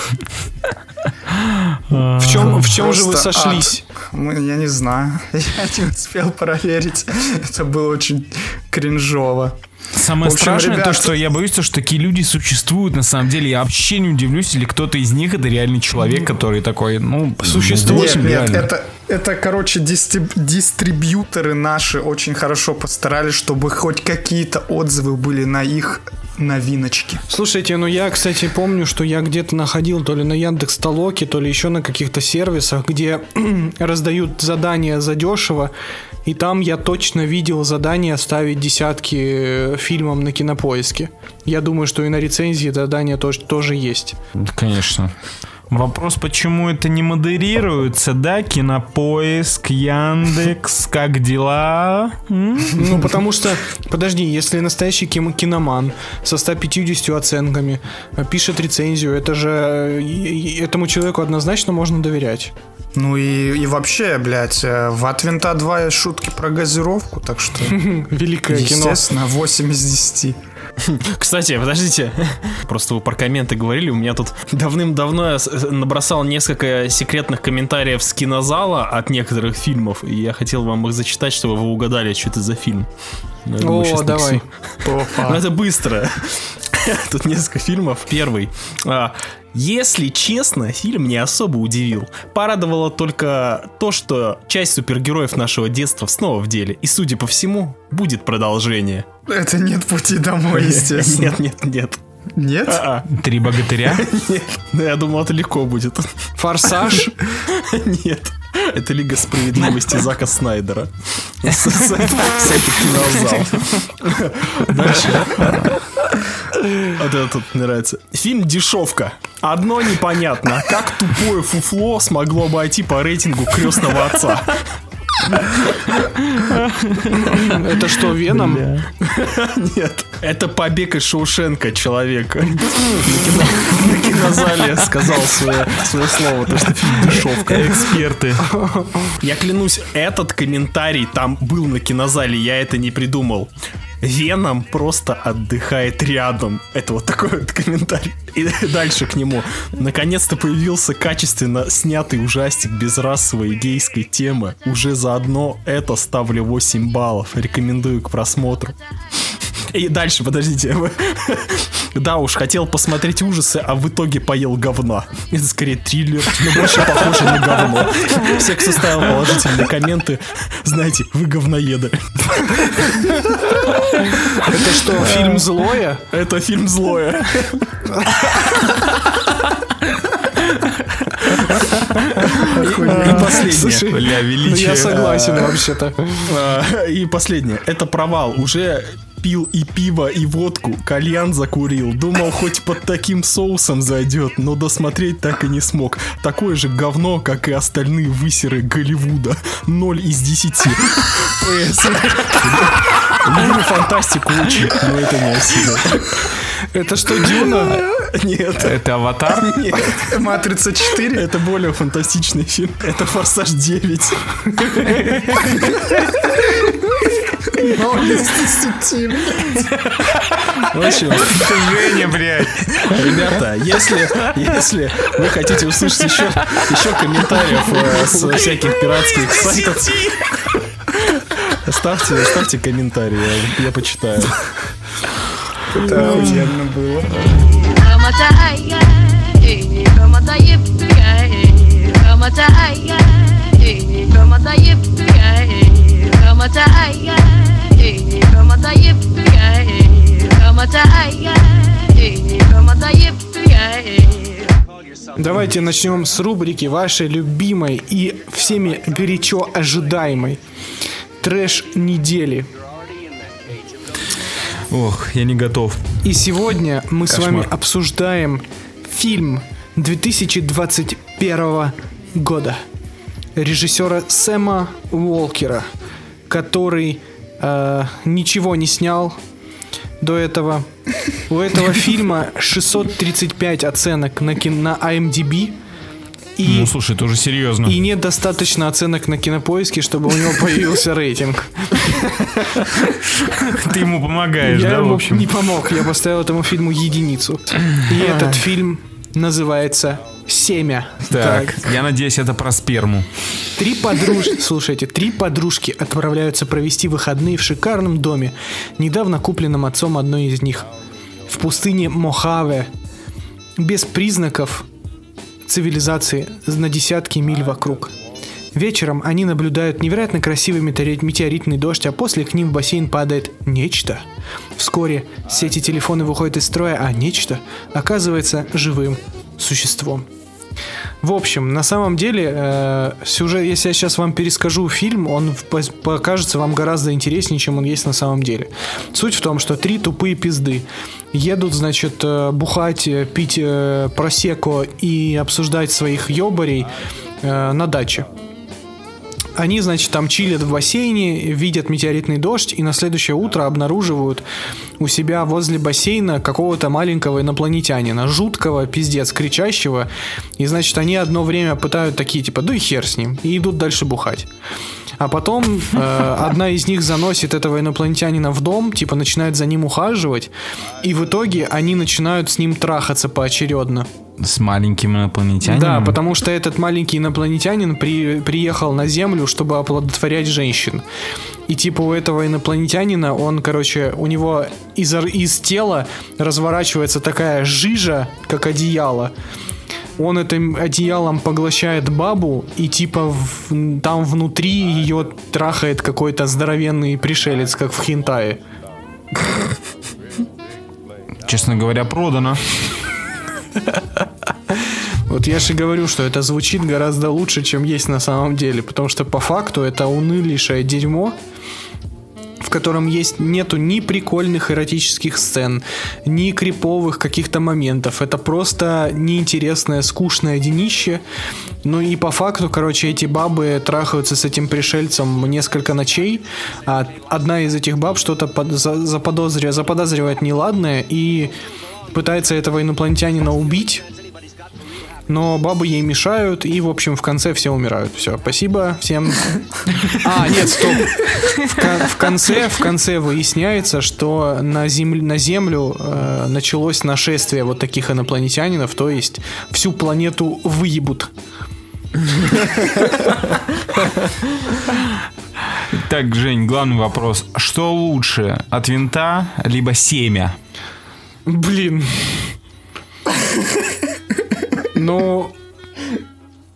В чем, в чем же вы сошлись? Мы- я не знаю. Я не успел проверить. Это было очень кринжово. Самое общем, страшное то, ребят- что я боюсь, то, что такие люди существуют на самом деле. Я вообще не удивлюсь, или кто-то из них это реальный человек, который такой, ну, Существует. Нет, нет, реально. это, это, короче, дистриб- дистрибьюторы наши очень хорошо постарались, чтобы хоть какие-то отзывы были на их новиночки. Слушайте, ну я, кстати, помню, что я где-то находил то ли на Яндекс Толоке, то ли еще на каких-то сервисах, где раздают задания задешево, и там я точно видел задание ставить десятки э, фильмам на кинопоиске. Я думаю, что и на рецензии задание тоже, тоже есть. Да, Конечно. Вопрос, почему это не модерируется, да? Кинопоиск, Яндекс, как дела? Ну, потому что, подожди, если настоящий киноман со 150 оценками э, пишет рецензию, это же э, этому человеку однозначно можно доверять. Ну и, и вообще, блядь, э, в от винта 2 есть шутки про газировку, так что, Великое кино. естественно, 8 из 10. Кстати, подождите. Просто вы про комменты говорили. У меня тут давным-давно я с- набросал несколько секретных комментариев с кинозала от некоторых фильмов. И я хотел вам их зачитать, чтобы вы угадали, что это за фильм. Но я думаю, О, давай. Но это быстро. Тут несколько фильмов. Первый. А, Если честно, фильм не особо удивил. Порадовало только то, что часть супергероев нашего детства снова в деле. И, судя по всему, будет продолжение. Это нет пути домой, естественно. Нет, нет, нет. Нет? А-а. Три богатыря? Нет, ну я думал, это легко будет. Форсаж. Нет. Это Лига справедливости Зака Снайдера. Дальше. Вот это тут мне нравится. Фильм «Дешевка». Одно непонятно. Как тупое фуфло смогло обойти по рейтингу крестного отца? Это что, Веном? Нет. Это побег из Шоушенка человека. На кино- на кинозале сказал свое, свое слово, то что фильм дешевка. Эксперты. Я клянусь, этот комментарий там был на кинозале, я это не придумал. Веном просто отдыхает рядом. Это вот такой вот комментарий. И дальше к нему. Наконец-то появился качественно снятый ужастик без расовой и гейской темы. Уже заодно это ставлю 8 баллов. Рекомендую к просмотру. И дальше, подождите. Да уж, хотел посмотреть ужасы, а в итоге поел говна. Это скорее триллер, но больше похоже на говно. Все, кто ставил положительные комменты, знаете, вы говноеды. Это что, фильм э. «Злое»? Это фильм «Злое». И последнее. Бля, величие. Я согласен э. вообще-то. Э, и последнее. Это провал. Уже пил и пиво, и водку, кальян закурил. Думал, хоть под таким соусом зайдет, но досмотреть так и не смог. Такое же говно, как и остальные высеры Голливуда. Ноль из 10. Миру фантастику учит, но это не осида. Это что, Дюна? Нет. Это Аватар? Нет. Матрица 4? Это более фантастичный фильм. Это Форсаж 9. В общем, это Женя, блядь. Ребята, если, если вы хотите услышать еще, еще комментариев э, с всяких пиратских сайтов, ставьте, ставьте комментарии, я, почитаю. Это охуенно было. Давайте начнем с рубрики вашей любимой и всеми горячо ожидаемой трэш недели. Ох, я не готов. И сегодня мы с Кошмар. вами обсуждаем фильм 2021 года режиссера Сэма Уолкера, который э, ничего не снял до этого. У этого фильма 635 оценок на, на IMDb. И, Ну, слушай, это уже серьезно. и нет достаточно оценок на кинопоиске, чтобы у него появился рейтинг. Ты ему помогаешь, Я да, в общем? не помог, я поставил этому фильму единицу. И этот фильм называется «Семя». Так, я надеюсь, это про сперму. Три подружки, слушайте, три подружки отправляются провести выходные в шикарном доме, недавно купленном отцом одной из них, в пустыне Мохаве, без признаков цивилизации на десятки миль вокруг. Вечером они наблюдают невероятно красивый метеорит- метеоритный дождь, а после к ним в бассейн падает нечто. Вскоре сети телефоны выходят из строя, а нечто оказывается живым существом. В общем, на самом деле, э, сюжет, если я сейчас вам перескажу фильм, он покажется вам гораздо интереснее, чем он есть на самом деле. Суть в том, что три тупые пизды едут, значит, э, бухать, э, пить э, просеко и обсуждать своих ёбарей на даче. Они, значит, там чилят в бассейне, видят метеоритный дождь и на следующее утро обнаруживают у себя возле бассейна какого-то маленького инопланетянина, жуткого, пиздец, кричащего. И, значит, они одно время пытают такие, типа, да и хер с ним, и идут дальше бухать. А потом э, одна из них заносит этого инопланетянина в дом, типа начинает за ним ухаживать, и в итоге они начинают с ним трахаться поочередно. С маленьким инопланетянином. Да, потому что этот маленький инопланетянин при- приехал на Землю, чтобы оплодотворять женщин. И типа у этого инопланетянина, он, короче, у него из, из тела разворачивается такая жижа, как одеяло. Он этим одеялом поглощает бабу, и типа в- там внутри ее трахает какой-то здоровенный пришелец, как в хентае. Честно говоря, продано. Вот я же говорю, что это звучит гораздо лучше, чем есть на самом деле, потому что по факту это унылейшее дерьмо, в котором есть нету ни прикольных эротических сцен, ни криповых каких-то моментов. Это просто неинтересное, скучное днище. Ну и по факту, короче, эти бабы трахаются с этим пришельцем несколько ночей, а одна из этих баб что-то под- за- заподозря- заподозривает неладное и пытается этого инопланетянина убить, но бабы ей мешают, и, в общем, в конце все умирают. Все, спасибо всем. А, нет, стоп. В, в конце, в конце выясняется, что на, землю, на Землю э, началось нашествие вот таких инопланетянинов, то есть всю планету выебут. Так, Жень, главный вопрос. Что лучше, от винта, либо семя? Блин. Ну,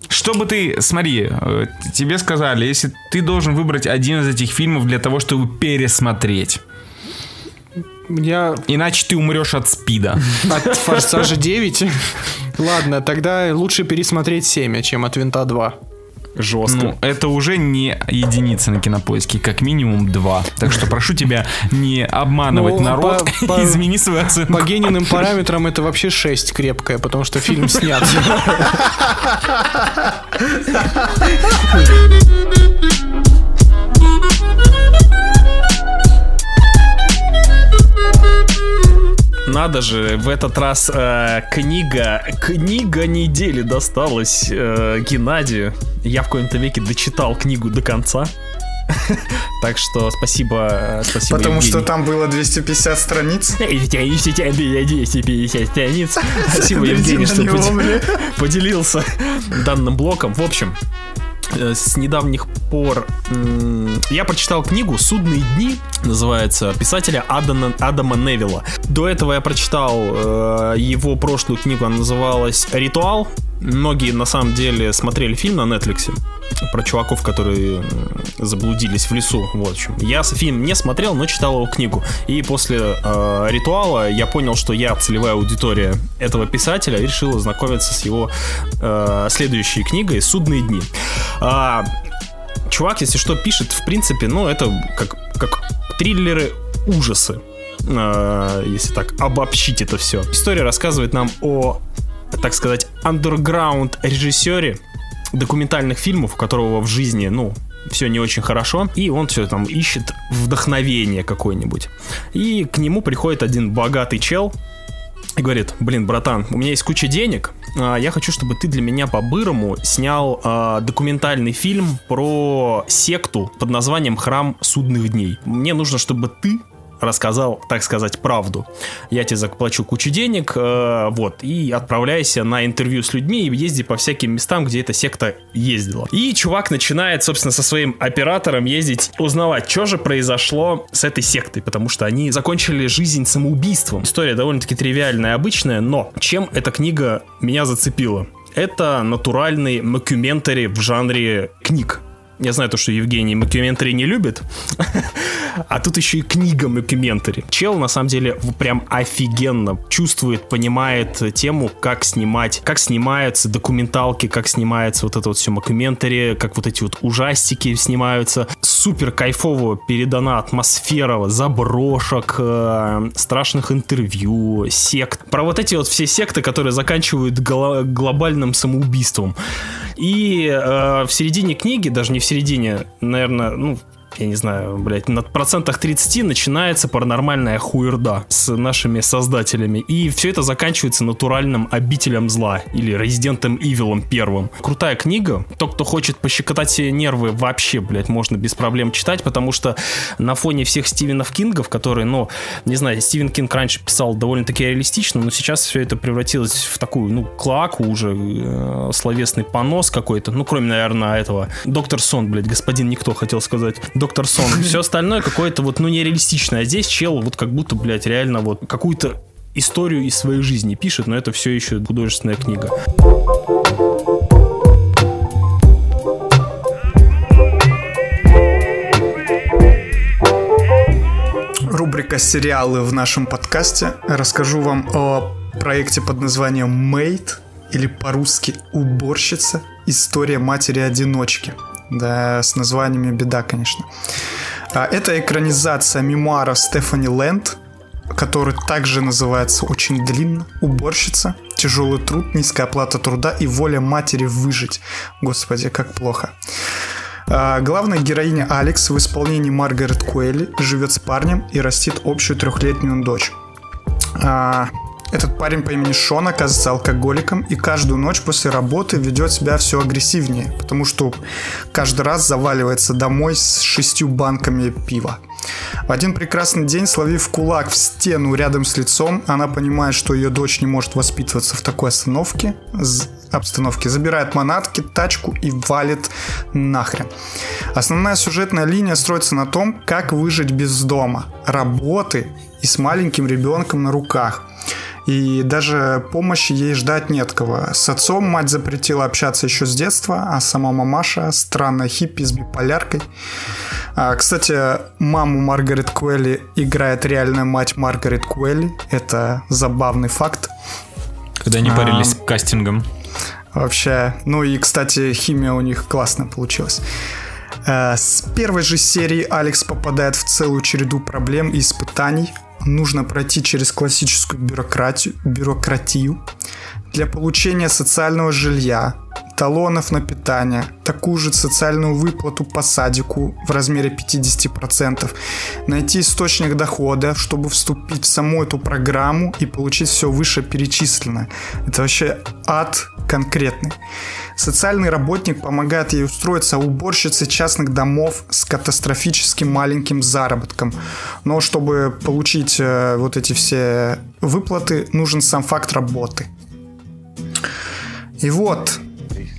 Что бы ты, смотри, э, тебе сказали, если ты должен выбрать один из этих фильмов для того, чтобы пересмотреть. я Иначе ты умрешь от спида. от Форсажа 9. Ладно, тогда лучше пересмотреть 7, чем от Винта 2. Жестко. Ну, это уже не единица на кинопоиске, как минимум два. Так что прошу тебя не обманывать Ну, народ по- по- и измени свою оценку. По Гениным параметрам это вообще 6 крепкая, потому что фильм снят. Надо же, в этот раз э, книга, книга недели досталась э, Геннадию. Я в коем-то веке дочитал книгу до конца. Так что спасибо, э, спасибо. Потому что Евгений. там было 250 страниц. И у тебя- и у тебя было 250 страниц. Спасибо, Евгений, что поделился данным блоком. В общем, с недавних пор я прочитал книгу «Судные дни», называется, писателя Адама, Адама Невилла. До этого я прочитал э, его прошлую книгу, она называлась «Ритуал». Многие на самом деле смотрели фильм на Netflix про чуваков, которые заблудились в лесу. Вот в общем. Я фильм не смотрел, но читал его книгу. И после э, ритуала я понял, что я целевая аудитория этого писателя и решил ознакомиться с его э, следующей книгой «Судные дни». А, чувак, если что, пишет, в принципе, ну, это как, как триллеры ужасы. Э, если так обобщить это все. История рассказывает нам о, так сказать, андерграунд режиссере документальных фильмов, у которого в жизни, ну, все не очень хорошо, и он все там ищет вдохновение какое-нибудь. И к нему приходит один богатый чел, и говорит, блин, братан, у меня есть куча денег, а, я хочу, чтобы ты для меня по-бырому снял а, документальный фильм про секту под названием «Храм судных дней». Мне нужно, чтобы ты рассказал, так сказать, правду. Я тебе заплачу кучу денег, э, вот, и отправляйся на интервью с людьми и езди по всяким местам, где эта секта ездила. И чувак начинает, собственно, со своим оператором ездить, узнавать, что же произошло с этой сектой, потому что они закончили жизнь самоубийством. История довольно-таки тривиальная, обычная, но чем эта книга меня зацепила? Это натуральный мокюментари в жанре книг. Я знаю то, что Евгений мокюментари не любит, а тут еще и книга мокюментари. Чел, на самом деле, прям офигенно чувствует, понимает тему, как снимать, как снимаются документалки, как снимается вот это вот все мокюментари, как вот эти вот ужастики снимаются. Супер кайфово передана атмосфера заброшек, э, страшных интервью, сект. Про вот эти вот все секты, которые заканчивают гло- глобальным самоубийством. И э, в середине книги, даже не в середине, наверное, ну, я не знаю, блядь, на процентах 30 начинается паранормальная хуерда с нашими создателями. И все это заканчивается натуральным обителем зла или резидентом Ивилом первым. Крутая книга. Тот, кто хочет пощекотать себе нервы, вообще, блядь, можно без проблем читать, потому что на фоне всех Стивенов Кингов, которые, ну, не знаю, Стивен Кинг раньше писал довольно-таки реалистично, но сейчас все это превратилось в такую, ну, клаку уже, э, словесный понос какой-то, ну, кроме, наверное, этого. Доктор Сон, блядь, господин Никто, хотел сказать. Доктор Сон. Все остальное какое-то вот, ну, нереалистичное. А здесь чел вот как будто, блядь, реально вот какую-то историю из своей жизни пишет, но это все еще художественная книга. Рубрика «Сериалы» в нашем подкасте. Расскажу вам о проекте под названием «Мейд» или по-русски «Уборщица. История матери-одиночки». Да, с названиями беда, конечно. А, Это экранизация мемуара Стефани Лэнд, который также называется очень длинно «Уборщица. Тяжелый труд, низкая оплата труда и воля матери выжить». Господи, как плохо. А, Главная героиня Алекс в исполнении Маргарет Куэлли живет с парнем и растит общую трехлетнюю дочь. Этот парень по имени Шон оказывается алкоголиком и каждую ночь после работы ведет себя все агрессивнее, потому что каждый раз заваливается домой с шестью банками пива. В один прекрасный день, словив кулак в стену рядом с лицом, она понимает, что ее дочь не может воспитываться в такой остановке, обстановке, забирает манатки, тачку и валит нахрен. Основная сюжетная линия строится на том, как выжить без дома, работы и с маленьким ребенком на руках. И даже помощи ей ждать нет кого. С отцом мать запретила общаться еще с детства, а сама мамаша странная хиппи с биполяркой. А, кстати, маму Маргарет Куэлли играет реальная мать Маргарет Куэлли. Это забавный факт. Когда они парились с кастингом. Вообще, ну и, кстати, химия у них классная получилась. Э, С первой же серии Алекс попадает в целую череду проблем и испытаний. Нужно пройти через классическую бюрократию, бюрократию для получения социального жилья, талонов на питание, такую же социальную выплату по садику в размере 50%, найти источник дохода, чтобы вступить в саму эту программу и получить все вышеперечисленное. Это вообще ад конкретный. Социальный работник помогает ей устроиться уборщицей частных домов с катастрофически маленьким заработком. Но чтобы получить э, вот эти все выплаты, нужен сам факт работы. И вот,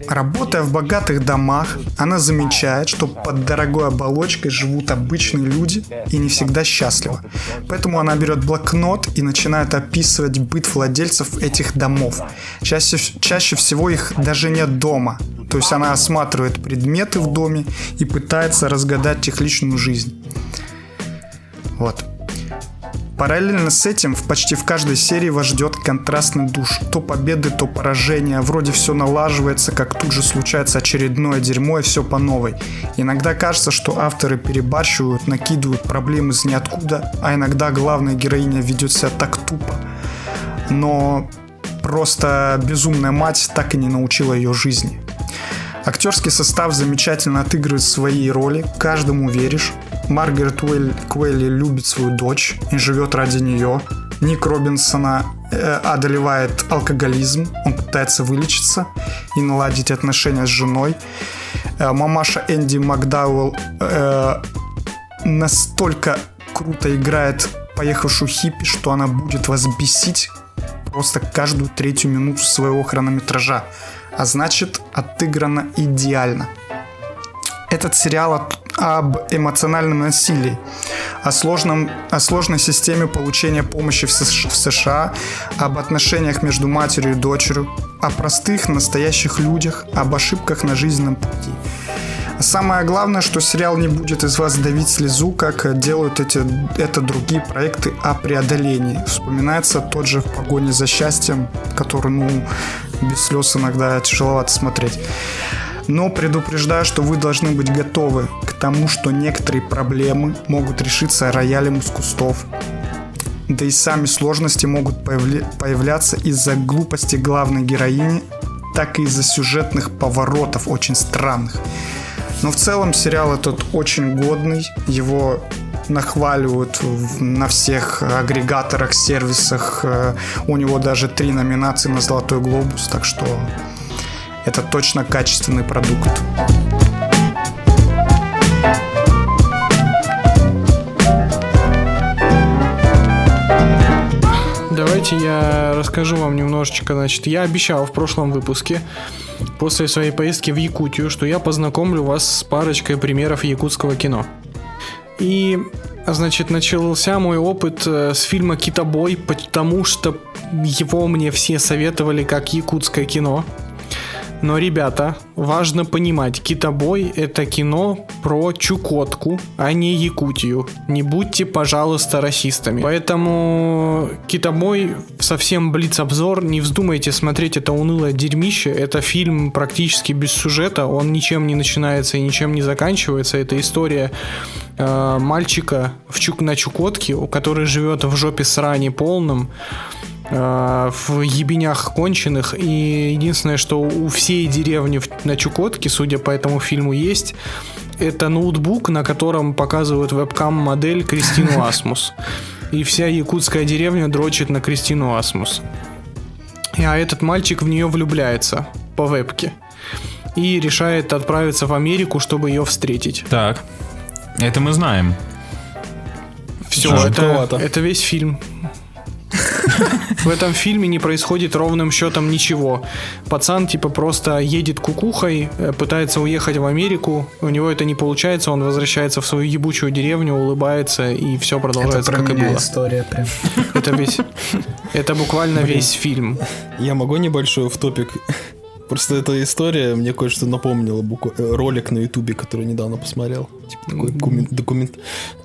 Работая в богатых домах, она замечает, что под дорогой оболочкой живут обычные люди и не всегда счастливы. Поэтому она берет блокнот и начинает описывать быт владельцев этих домов. Чаще, чаще всего их даже нет дома. То есть она осматривает предметы в доме и пытается разгадать их личную жизнь. Вот. Параллельно с этим в почти в каждой серии вас ждет контрастный душ. То победы, то поражения. Вроде все налаживается, как тут же случается очередное дерьмо и все по новой. Иногда кажется, что авторы перебарщивают, накидывают проблемы из ниоткуда, а иногда главная героиня ведет себя так тупо. Но просто безумная мать так и не научила ее жизни. Актерский состав замечательно отыгрывает свои роли, каждому веришь. Маргарет Уэль, любит свою дочь и живет ради нее. Ник Робинсона э, одолевает алкоголизм, он пытается вылечиться и наладить отношения с женой. Э, мамаша Энди Макдауэлл э, настолько круто играет поехавшую хиппи, что она будет вас бесить просто каждую третью минуту своего хронометража а значит отыграно идеально. Этот сериал от- об эмоциональном насилии, о, сложном, о сложной системе получения помощи в США, об отношениях между матерью и дочерью, о простых настоящих людях, об ошибках на жизненном пути. Самое главное, что сериал не будет из вас давить слезу, как делают эти, это другие проекты о преодолении. Вспоминается тот же «В погоне за счастьем», который, ну, без слез иногда тяжеловато смотреть. Но предупреждаю, что вы должны быть готовы к тому, что некоторые проблемы могут решиться роялем из кустов. Да и сами сложности могут появля- появляться из-за глупости главной героини, так и из-за сюжетных поворотов очень странных. Но в целом сериал этот очень годный, его нахваливают на всех агрегаторах, сервисах. Э, У него даже три номинации на Золотой Глобус, так что это точно качественный продукт. Давайте я расскажу вам немножечко. Значит, я обещал в прошлом выпуске, после своей поездки в Якутию, что я познакомлю вас с парочкой примеров якутского кино. И, значит, начался мой опыт э, с фильма «Китобой», потому что его мне все советовали как якутское кино. Но, ребята, важно понимать, «Китобой» — это кино про Чукотку, а не Якутию. Не будьте, пожалуйста, расистами. Поэтому «Китобой» совсем блиц-обзор. Не вздумайте смотреть это унылое дерьмище. Это фильм практически без сюжета. Он ничем не начинается и ничем не заканчивается. Это история э, мальчика в Чук- на Чукотке, который живет в жопе срани полном э, в ебенях конченых. И единственное, что у всей деревни на Чукотке, судя по этому фильму, есть, это ноутбук, на котором показывают вебкам-модель Кристину Асмус. И вся якутская деревня дрочит на Кристину Асмус. А этот мальчик в нее влюбляется по вебке. И решает отправиться в Америку, чтобы ее встретить. Так. Это мы знаем. Все, это, это весь фильм. В этом фильме не происходит ровным счетом ничего. Пацан типа просто едет кукухой, э, пытается уехать в Америку, у него это не получается, он возвращается в свою ебучую деревню, улыбается и все Это продолжается про как и было. история прям. Это весь, это буквально весь фильм. Я могу небольшой в топик? Просто эта история мне кое-что напомнила. бук- э, Ролик на ютубе, который недавно посмотрел. Типа такой документ. документ.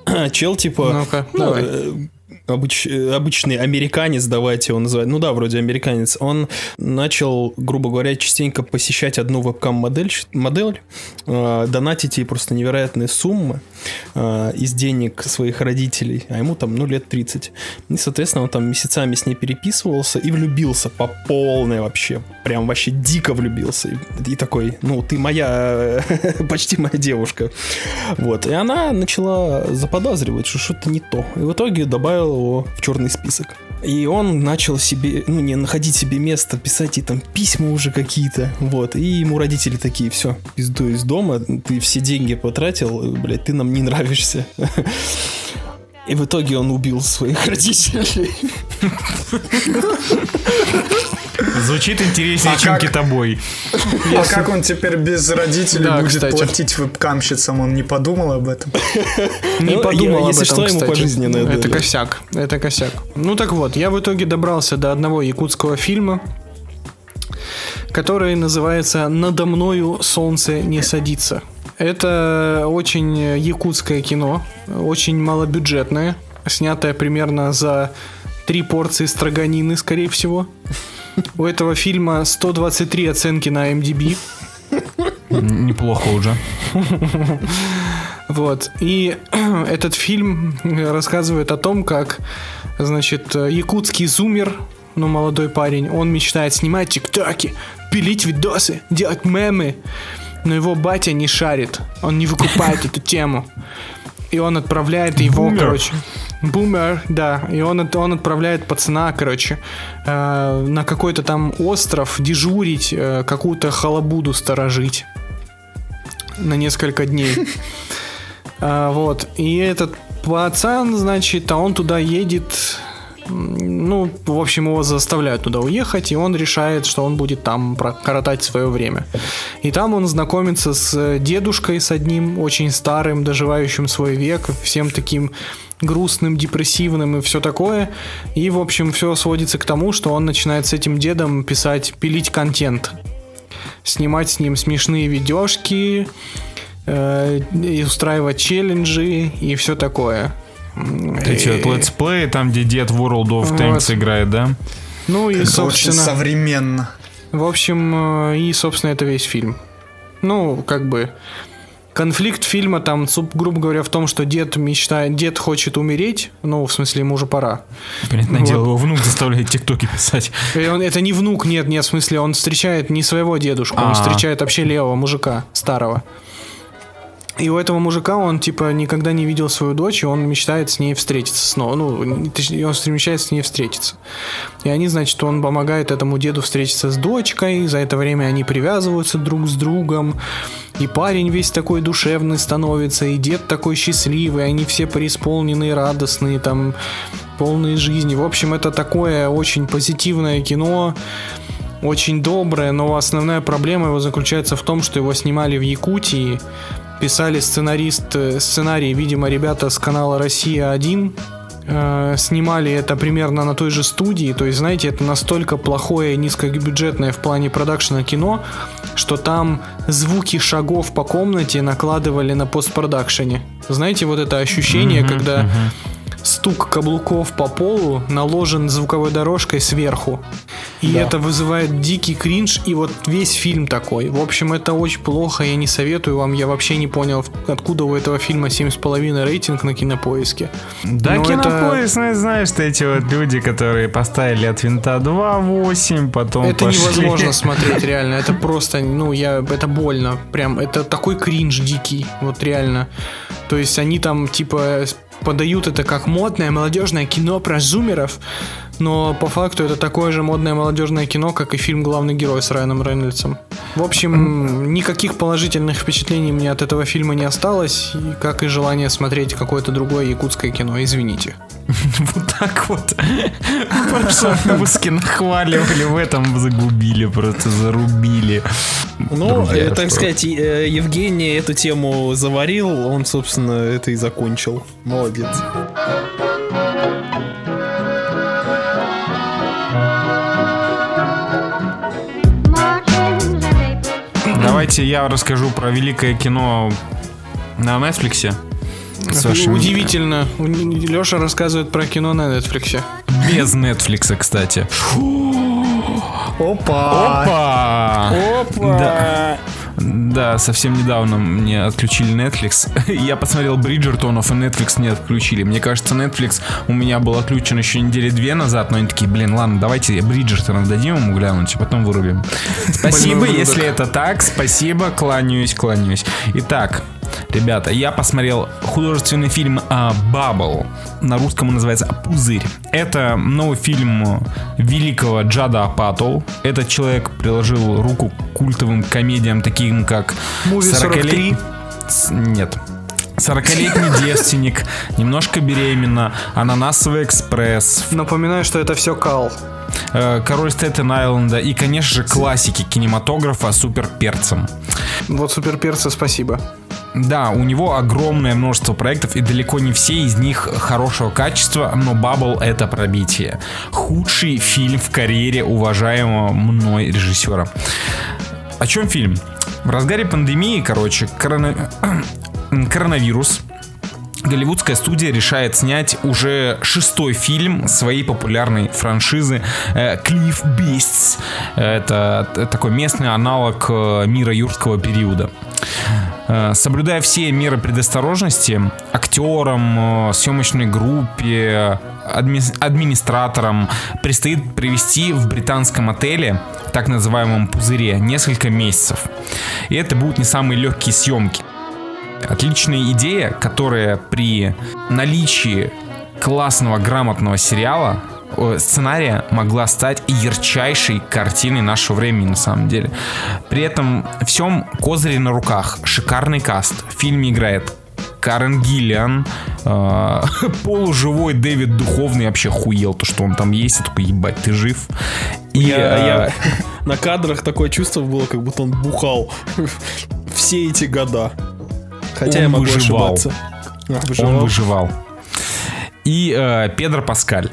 Чел, типа... Ну-ка, ну, давай. Обыч- обычный американец, давайте его называть. Ну да, вроде американец. Он начал, грубо говоря, частенько посещать одну вебкам-модель, модель, э, донатить ей просто невероятные суммы э, из денег своих родителей, а ему там, ну, лет 30. И, соответственно, он там месяцами с ней переписывался и влюбился по полной вообще. Прям вообще дико влюбился. И, и такой, ну, ты моя, почти моя девушка. Вот. И она начала заподозривать, что что-то не то. И в итоге добавила его в черный список. И он начал себе, ну, не находить себе место, писать ей там письма уже какие-то. Вот. И ему родители такие, все, пиздуй из дома, ты все деньги потратил, блядь, ты нам не нравишься. И в итоге он убил своих родителей. Звучит интереснее, А чем как? китобой. А как он теперь без родителей Да, будет кстати. платить вебкамщицам? Он не подумал об этом? Не Ну, подумал я- об если этом, что, ему кстати. пожизненное Это косяк. Это косяк. Ну так вот, я в итоге добрался до одного якутского фильма, который называется «Надо мною солнце не садится». Это очень якутское кино, очень малобюджетное, снятое примерно за три порции строганины, скорее всего. У этого фильма 123 оценки на MDB. Неплохо уже. Вот. И этот фильм рассказывает о том, как, значит, якутский зумер, ну, молодой парень, он мечтает снимать тиктоки, пилить видосы, делать мемы, но его батя не шарит, он не выкупает эту тему. И он отправляет его, короче. Бумер, да. И он, он отправляет пацана, короче, э, на какой-то там остров дежурить, э, какую-то халабуду сторожить на несколько дней. А, вот. И этот пацан, значит, а он туда едет. Ну, в общем, его заставляют туда уехать, и он решает, что он будет там коротать свое время. И там он знакомится с дедушкой, с одним очень старым, доживающим свой век, всем таким грустным, депрессивным и все такое. И, в общем, все сводится к тому, что он начинает с этим дедом писать, пилить контент. Снимать с ним смешные видежки, э, и устраивать челленджи и все такое. Эти и- вот летсплеи, там, где дед World of Вот. Tanks играет, да? Ну и, Это очень собственно, современно. в общем, э, и, собственно, это весь фильм. Ну, как бы, конфликт фильма там, грубо говоря, в том, что дед мечтает, дед хочет умереть, ну, в смысле, ему уже пора. Понятное Вот. дело, его внук заставляет тиктоки писать. И он, это не внук, нет, нет, в смысле, он встречает не своего дедушку, он А. встречает вообще левого мужика, старого. И у этого мужика он, типа, никогда не видел свою дочь, и он мечтает с ней встретиться снова. Ну, не- точнее, он мечтает с ней встретиться. И они, значит, он помогает этому деду встретиться с дочкой, за это время они привязываются друг с другом, и парень весь такой душевный становится, и дед такой счастливый, они все преисполненные, радостные, там, полные жизни. В общем, это такое очень позитивное кино, очень доброе, но основная проблема его заключается в том, что его снимали в Якутии, писали сценарист, э, сценарий, видимо, ребята с канала «Россия-1», э, снимали это примерно на той же студии, то есть, знаете, это настолько плохое, низкобюджетное в плане продакшена кино, что там звуки шагов по комнате накладывали на постпродакшене. Знаете, вот это ощущение, когда стук каблуков по полу наложен звуковой дорожкой сверху. И это вызывает дикий кринж, и вот весь фильм такой. В общем, это очень плохо, я не советую вам. Я вообще не понял, откуда у этого фильма 7,5 рейтинг на кинопоиске. Да, это- кинопоиск, ну, знаешь, что эти вот люди, которые поставили от винта 2.8, потом Это пошли. невозможно смотреть, реально. Это просто, ну, я, это больно. Прям, это такой кринж дикий. Вот реально. То есть они там, типа, подают это как модное молодежное кино про зумеров, но по факту это такое же модное молодежное кино, как и фильм «Главный герой» с Райаном Рейнольдсом. В общем, никаких положительных впечатлений мне от этого фильма не осталось, как и желание смотреть какое-то другое якутское кино, извините. Вот так вот. В прошлом нахваливали, в этом загубили, просто зарубили. Ну, Друзья, э, так что? сказать, э, Евгений эту тему заварил, он, собственно, это и закончил. Молодец. Давайте я расскажу про великое кино на Netflix. С вашими- Удивительно. Леша рассказывает про кино на Netflix. Без Netflix, кстати. Опа! Опа! Да. Да, совсем недавно мне отключили Netflix. Я посмотрел Бриджертонов, и Netflix не отключили. Мне кажется, Netflix у меня был отключен еще недели две назад, но они такие, блин, ладно, давайте Бриджертонов дадим ему глянуть, а потом вырубим. Спасибо, если это так, спасибо, кланяюсь, кланяюсь. Итак, ребята, я посмотрел художественный фильм а, «Бабл». На русском он называется «Пузырь». Это новый фильм великого Джада Апатоу. Этот человек приложил руку к культовым комедиям, таким как Муви 40 43. С- Нет. 40-летний девственник, немножко беременна, ананасовый экспресс, Напоминаю, что это все кал. э, король Стэттен Айленда и, конечно же, классики кинематографа супер перцем. Вот суперперца, спасибо. Да, у него огромное множество проектов, и далеко не все из них хорошего качества, но Бабл это пробитие. Худший фильм в карьере уважаемого мной режиссера. О чем фильм? В разгаре пандемии, короче, корона- коронавирус, Голливудская студия решает снять уже шестой фильм своей популярной франшизы э, Cliff Beasts. Это т- такой местный аналог э, мира юрского периода. Э, Соблюдая все меры предосторожности, актерам, э, съемочной группе, адми- администраторам предстоит провести в британском отеле, так называемом пузыре, несколько месяцев. И это будут не самые легкие съемки. Отличная идея, которая при наличии классного, грамотного сериала, сценария могла стать ярчайшей картиной нашего времени на самом деле. При этом всем козыри на руках. Шикарный каст. В фильме играет Карен Гиллиан, э, полуживой Дэвид Духовный, вообще хуел, то, что он там есть, я такой, ебать, ты жив. И, Я, э, я- на кадрах такое чувство было, как будто он бухал все эти года. Хотя Он я могу выживал. ошибаться. Он выживал. выживал. И э, Педро Паскаль.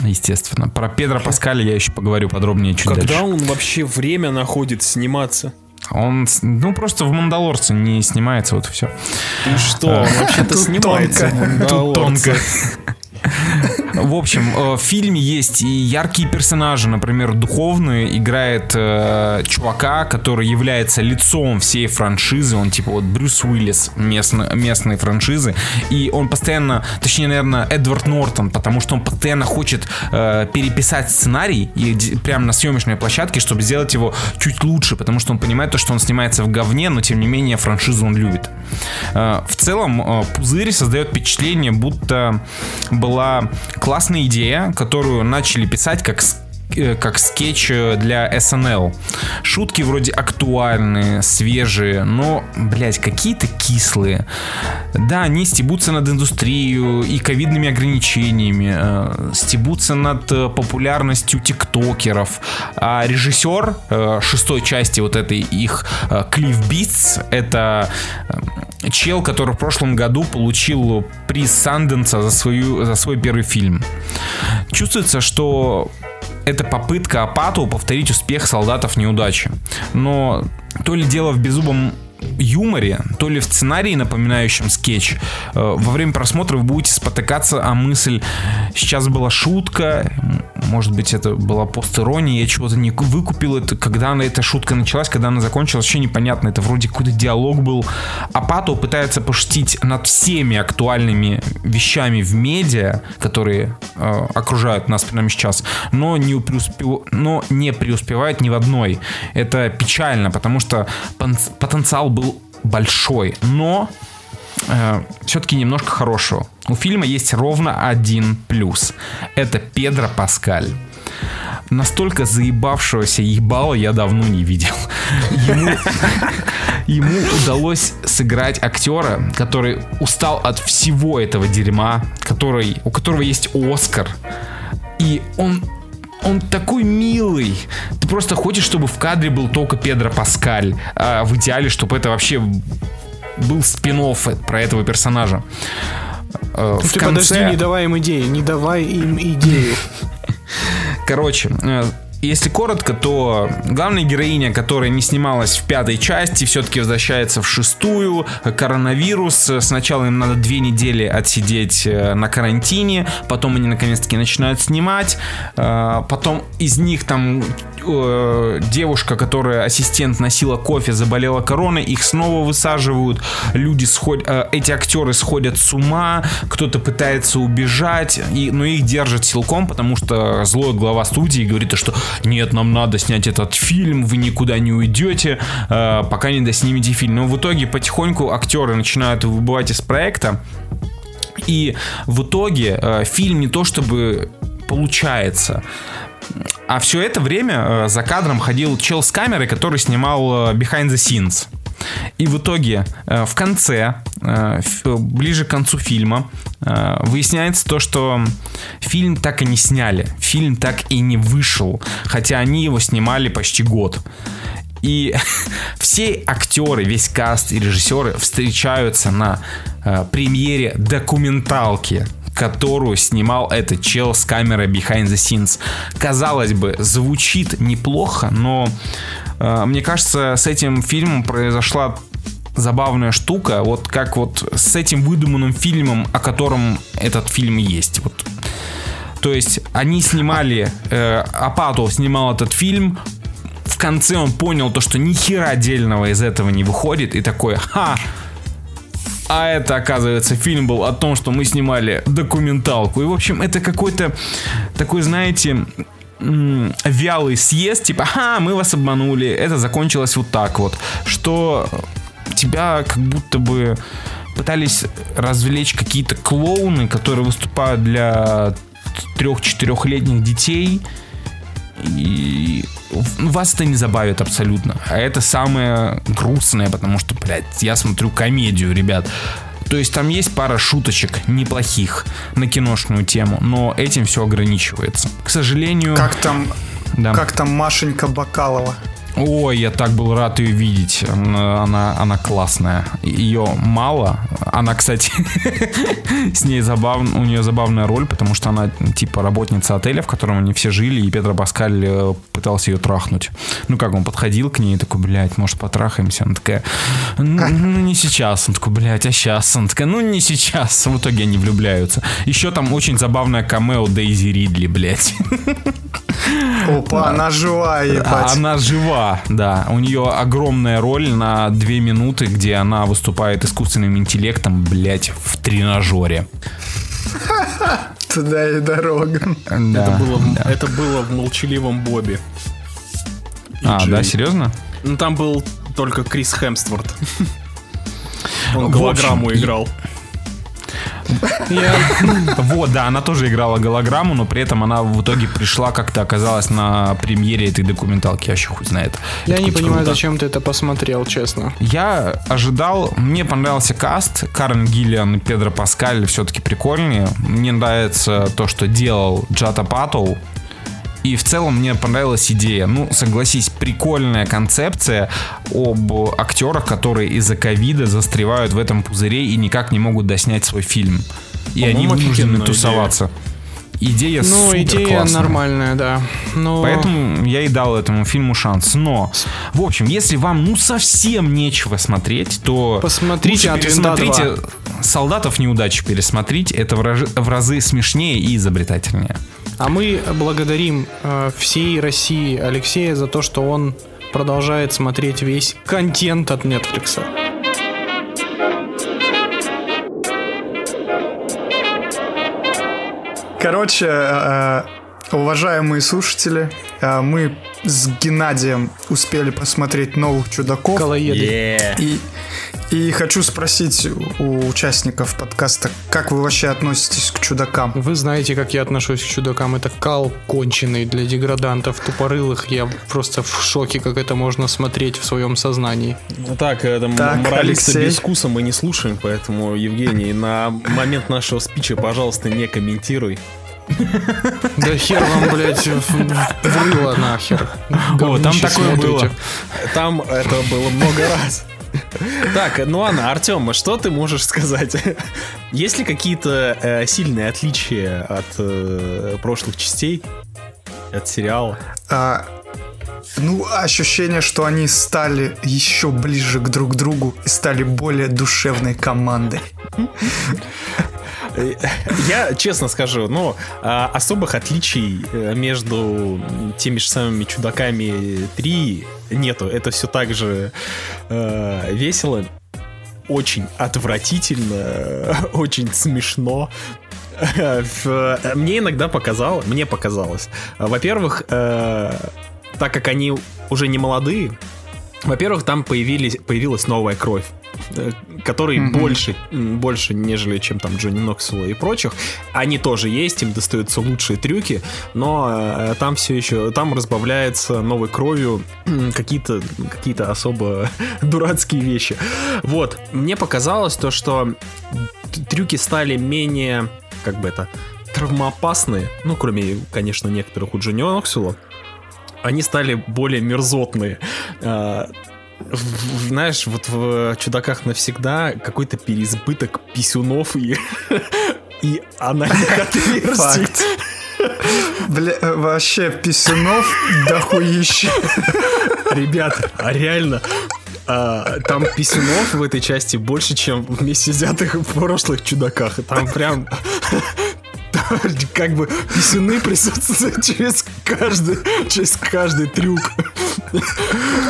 Естественно. Про Педро Паскаля я еще поговорю подробнее чуть Когда дальше. он вообще время находит сниматься? Он, ну, просто в «Мандалорце» не снимается, вот и все. Ты что, он вообще-то снимается. Тут тонко. В общем, э, в фильме есть и яркие персонажи. Например, Духовный играет э, чувака, который является лицом всей франшизы. Он типа вот Брюс Уиллис местно- местной франшизы. И он постоянно, точнее, наверное, Эдвард Нортон, потому что он постоянно хочет э, переписать сценарий и прямо на съемочной площадке, чтобы сделать его чуть лучше, потому что он понимает то, что он снимается в говне, но тем не менее франшизу он любит. Э, В целом, э, Пузырь создает впечатление, будто была классная идея, которую начали писать как э, как скетч э, для SNL. Шутки вроде актуальные, свежие, но, блядь, какие-то кислые. Да, они стебутся над индустрией и ковидными ограничениями, э, стебутся над э, популярностью тиктокеров. А режиссер э, шестой части вот этой их э, Клифф Битс, это чел, который в прошлом году получил приз Санденса за, свою, за свой первый фильм. Чувствуется, что это попытка Апату повторить успех солдатов неудачи. Но то ли дело в беззубом юморе, то ли в сценарии, напоминающем скетч, э, во время просмотра вы будете спотыкаться о мысль «сейчас была шутка», может быть, это была постирония, я чего-то не выкупил, это когда она, эта шутка началась, когда она закончилась, вообще непонятно, это вроде какой-то диалог был. Апато пытается пошутить над всеми актуальными вещами в медиа, которые э, окружают нас прямо сейчас, но не, преуспев- но не преуспевает ни в одной. Это печально, потому что пон- потенциал был большой, но все-таки немножко хорошего. У фильма есть ровно один плюс. Это Педро Паскаль. Настолько заебавшегося ебала я давно не видел. Ему, ему удалось сыграть актера, который устал от всего этого дерьма, который, у которого есть Оскар. И он он такой милый. Ты просто хочешь, чтобы в кадре был только Педро Паскаль. А в идеале, чтобы это вообще был спин про этого персонажа. Э, В Ты подожди, не давай им идеи, не давай им идею. Короче, э, если коротко, то главная героиня, которая не снималась в пятой части, все-таки возвращается в шестую. Коронавирус. Сначала им надо две недели отсидеть э, на карантине, потом они наконец-таки начинают снимать. Э, Потом из них там э, девушка, которая ассистент носила кофе, заболела короной, их снова высаживают. Люди сходят, эти актеры сходят с ума, кто-то пытается убежать, и, но их держат силком, потому что злой глава студии говорит, что нет, нам надо снять этот фильм, вы никуда не уйдете, э, пока не доснимете фильм. Но в итоге потихоньку актеры начинают выбывать из проекта, и в итоге э, фильм не то чтобы получается, а все это время э, за кадром ходил чел с камерой, который снимал э, Behind the Scenes. И в итоге э, в конце, ближе к концу фильма, выясняется то, что фильм так и не сняли. Фильм так и не вышел. Хотя они его снимали почти год. И все актеры, весь каст и режиссеры встречаются на премьере документалки которую снимал этот чел с камерой behind the scenes. Казалось бы, звучит неплохо, но э, мне кажется, с этим фильмом произошла забавная штука, вот как вот с этим выдуманным фильмом, о котором этот фильм есть. Вот то есть они снимали, э, Апатов снимал этот фильм, в конце он понял то, что ни хера отдельного из этого не выходит, и такой, ха, а это, оказывается, фильм был о том, что мы снимали документалку. И, в общем, это какой-то такой, знаете, вялый съезд, типа, ха, мы вас обманули, это закончилось вот так вот, что тебя как будто бы пытались развлечь какие-то клоуны, которые выступают для трех-четырехлетних детей, и вас это не забавит абсолютно. А это самое грустное, потому что, блядь, я смотрю комедию, ребят. То есть там есть пара шуточек неплохих на киношную тему, но этим все ограничивается. К сожалению... Как там, Да. как там Машенька Бакалова? Ой, я так был рад ее видеть. Она, она, она классная. Ее мало. Она, кстати, с ней забавно, у нее забавная роль, потому что она типа работница отеля, в котором они все жили, и Петр Паскаль э, пытался ее трахнуть. Ну как, он подходил к ней и такой, блядь, может потрахаемся? Она такая, ну, ну, не сейчас. Он такой, блядь, а сейчас? Она такая, ну не сейчас. В итоге они влюбляются. Еще там очень забавная камео Дейзи Ридли, блядь. Опа, она живая, А ебать. Она жива, да. У нее огромная роль на две минуты, где она выступает искусственным интеллектом, блять, в тренажере. Туда и дорога. Да, Это было, в- да. это было в молчаливом Бобе. И А, Джей. да, серьезно? Ну там был только Крис Хемстворт. Он голограмму общем, и- играл. Вот, да, она тоже играла голограмму, но при этом она в итоге пришла, как-то оказалась на премьере этой документалки. Я вообще хуй знает. Я не понимаю, зачем ты это посмотрел, честно. Я ожидал, мне понравился каст, Карен Гиллиан и Педро Паскаль все-таки прикольнее. Мне нравится то, что делал Джата Паттоу. И в целом мне понравилась идея. Ну, согласись, прикольная концепция об актерах, которые из-за ковида застревают в этом пузыре и никак не могут доснять свой фильм. И они вынуждены тусоваться. Идея Ну, супер идея классная. нормальная, да. Но... Поэтому я и дал этому фильму шанс. Но, в общем, если вам ну совсем нечего смотреть, то Посмотрите лучше «От винта пересмотрите «Солдатов неудачи» пересмотрите. Это в разы смешнее и изобретательнее. А мы благодарим э, всей России Алексея за то, что он продолжает смотреть весь контент от Netflix. Короче, э, уважаемые слушатели, э, мы с Геннадием успели посмотреть новых чудаков. Колоеды. И, и хочу спросить у участников подкаста, как вы вообще относитесь к чудакам? Вы знаете, как я отношусь к чудакам. Это кал конченый для деградантов тупорылых. Я просто в шоке, как это можно смотреть в своем сознании. Ну так, это Так, моралиста Алексей. без вкуса мы не слушаем, поэтому, Евгений, на момент нашего спича, пожалуйста, не комментируй. Да хер вам, блядь, в- в рыло нахер. О, там такое было. Там это было много раз. Так, ну ладно, Артем, что ты можешь сказать? Есть ли какие-то э, сильные отличия от э, прошлых частей? От сериала? А, ну, ощущение, что они стали еще ближе к друг другу и стали более душевной командой. Я честно скажу, ну, а, особых отличий э, между теми же самыми чудаками 3 нету. Это все так же э, весело, очень отвратительно, очень смешно. Мне иногда показалось, мне показалось. Во-первых, э, так как они уже не молодые, во-первых, там появились, появилась новая кровь. э, который больше, м, больше, нежели чем там Джонни Ноксвилла и прочих. Они тоже есть, им достаются лучшие трюки, но э, там все еще, там разбавляется новой кровью какие-то какие особо дурацкие вещи. Вот, мне показалось то, что трюки стали менее, как бы это, травмоопасные, ну, кроме, конечно, некоторых у Джонни Ноксвилла, они стали более мерзотные. А, в- знаешь, вот в «Чудаках навсегда» какой-то переизбыток писюнов и, и анальных отверстий. Бля, э, вообще писюнов дохуище. Ребят, а реально, а, там писюнов в этой части больше, чем вместе взятых в прошлых «Чудаках». Там прям... Как бы писюны присутствуют через каждый, через каждый трюк.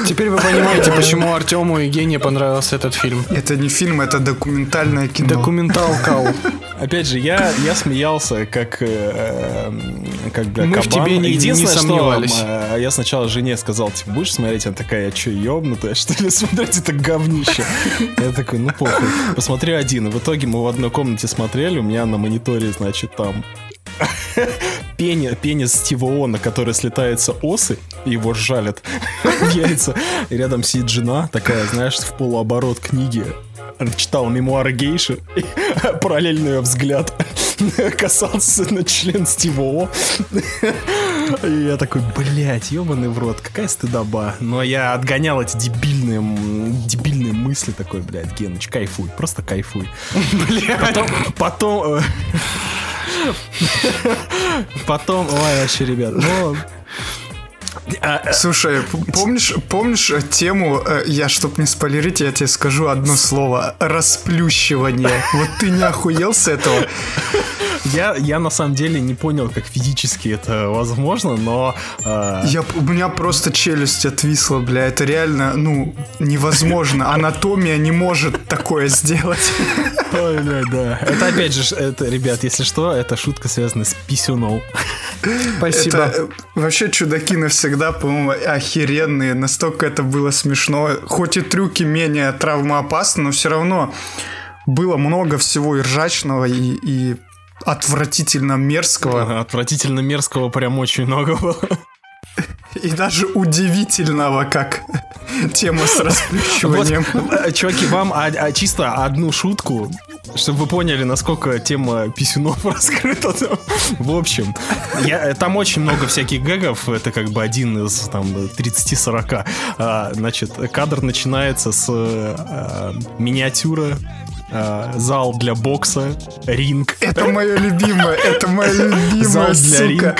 Теперь вы понимаете, почему Артему и Гене понравился этот фильм. Это не фильм, это документальное кино. Документалкал. Опять же, я, я смеялся, как, э, э, как бля, Мы в кабан. тебе не- не Единственное, что, сомневались. э, я сначала жене сказал, типа, будешь смотреть? Она такая, я что, ебнутая, что ли, смотреть это говнище? Я такой, ну похуй, посмотри один. И в итоге мы в одной комнате смотрели, у меня на мониторе, значит, там пени- пенис Стива Она, который слетается осы, его жалят в яйца. И рядом сидит жена, такая, знаешь, в полуоборот книги. Она читала мемуары гейши, и параллельно ее взгляд касался на член Стива О. И я такой, блядь, ебаный в рот, какая стыдоба. Но я отгонял эти дебильные, дебильные мысли такой, блядь, Геныч, кайфуй, просто кайфуй. Потом, потом, э, потом, ой, вообще, ребят, ну, Слушай, п- помнишь, помнишь э, тему, э, я, чтоб не спойлерить, я тебе скажу одно слово, расплющивание. Вот ты не охуел с этого? Я, я на самом деле не понял, как физически это возможно, но э, Я, у меня просто челюсть отвисла, бля, это реально, ну, невозможно. Анатомия не может такое сделать. ой, блядь, да. Это опять же, это, ребят, если что, это шутка связана с писюном. Спасибо. Это э, вообще чудаки навсегда, по-моему, охеренные. Настолько это было смешно. Хоть и трюки менее травмоопасны, но все равно было много всего и ржачного, и, и отвратительно мерзкого, Отвратительно мерзкого прям очень много было. и даже удивительного, как тема с расплющиванием. Вот, э, чуваки, вам а- а чисто одну шутку, чтобы вы поняли, насколько тема писюнов раскрыта. там. В общем, я, э, там очень много всяких гэгов, это как бы один из там 30-40. А, значит, кадр начинается с э, миниатюра, э, зал для бокса, ринг. Это мое любимое, это моя Зал любимая, для сука. ринга.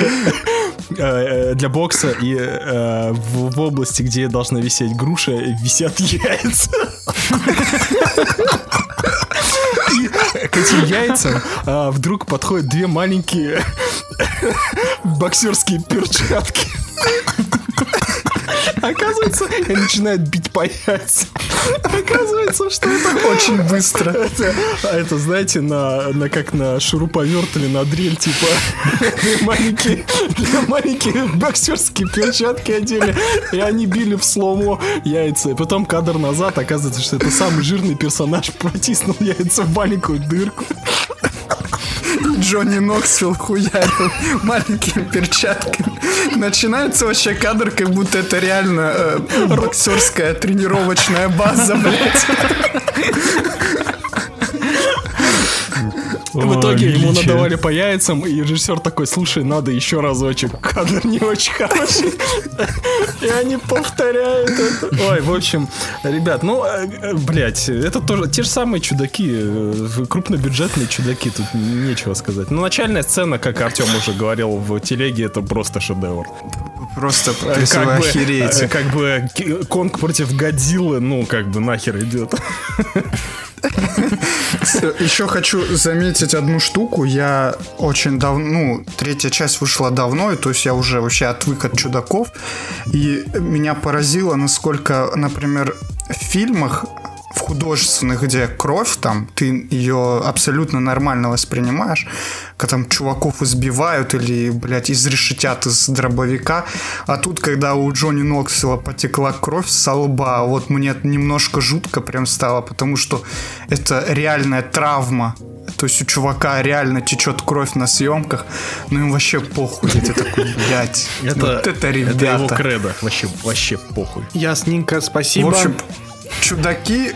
Э, э, Для бокса и э, в, в области, где должна висеть груша, висят яйца. И к этим яйцам а, вдруг подходят две маленькие боксерские перчатки. Оказывается, и начинают бить по яйцам. Оказывается, что это Очень быстро. это, а это, знаете, на, на как на шуруповерт или на дрель, типа две маленькие, две маленькие боксерские перчатки одели, и они били в сломо яйца. И потом кадр назад, оказывается, что это самый жирный персонаж протиснул яйца в маленькую дырку. Джонни Ноксвилл хуярил маленькими перчатками. Начинается вообще кадр, как будто это реально э, боксерская тренировочная база, блядь. В итоге ему надавали по яйцам, и режиссер такой, слушай, надо еще разочек, кадр не очень хороший. И они повторяют это. Ой, в общем, ребят, ну, э, э, блядь, это тоже те же самые чудаки, э, крупнобюджетные чудаки, тут нечего сказать. Но начальная сцена, как Артем уже говорил в телеге, это просто шедевр. Просто Как бы, охереете. э, как бы Конг против Годзиллы, ну, как бы нахер идет. Еще хочу заметить одну штуку. Я очень давно, ну, третья часть вышла давно, и то есть я уже вообще отвык от чудаков. И меня поразило, насколько, например, в фильмах в художественных, где кровь, там, ты ее абсолютно нормально воспринимаешь, когда там чуваков избивают или, блядь, изрешетят из дробовика, а тут, когда у Джонни Ноксвилла потекла кровь со лба, вот мне немножко жутко прям стало, потому что это реальная травма, то есть у чувака реально течет кровь на съемках, ну им вообще похуй. Я такой, блядь, Это, вот это ребята. это его кредо. Вообще, вообще похуй. Ясненько, спасибо. В общем, чудаки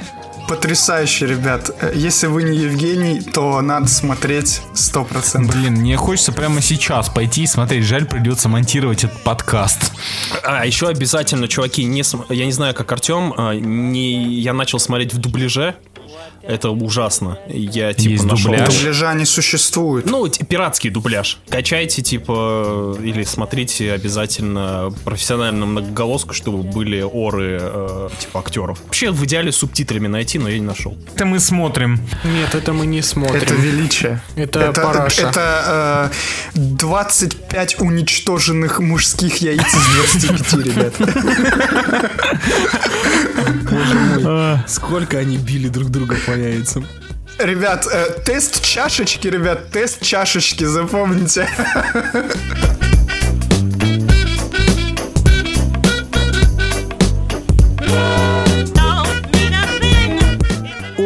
потрясающие, ребят. Если вы не Евгений, то надо смотреть 100%. Блин, мне хочется прямо сейчас пойти и смотреть. Жаль, придется монтировать этот подкаст. А, еще обязательно, чуваки, не я не знаю, как Артем, а, не... я начал смотреть в дубляже. Это ужасно. Я типа Есть нашел. дубляж? Дубляжа не существует. Ну, т- пиратский дубляж. Качайте, типа, или смотрите обязательно профессиональную многоголоску, чтобы были оры, э, типа, актеров. Вообще, в идеале субтитрами найти, но я не нашел. Это мы смотрим. Нет, это мы не смотрим. Это величие. Это параша. это, э, 25 уничтоженных мужских яиц из 25, ребят. Сколько они били друг друга по яйцам. Ребят, э, тест чашечки, ребят, тест чашечки, запомните.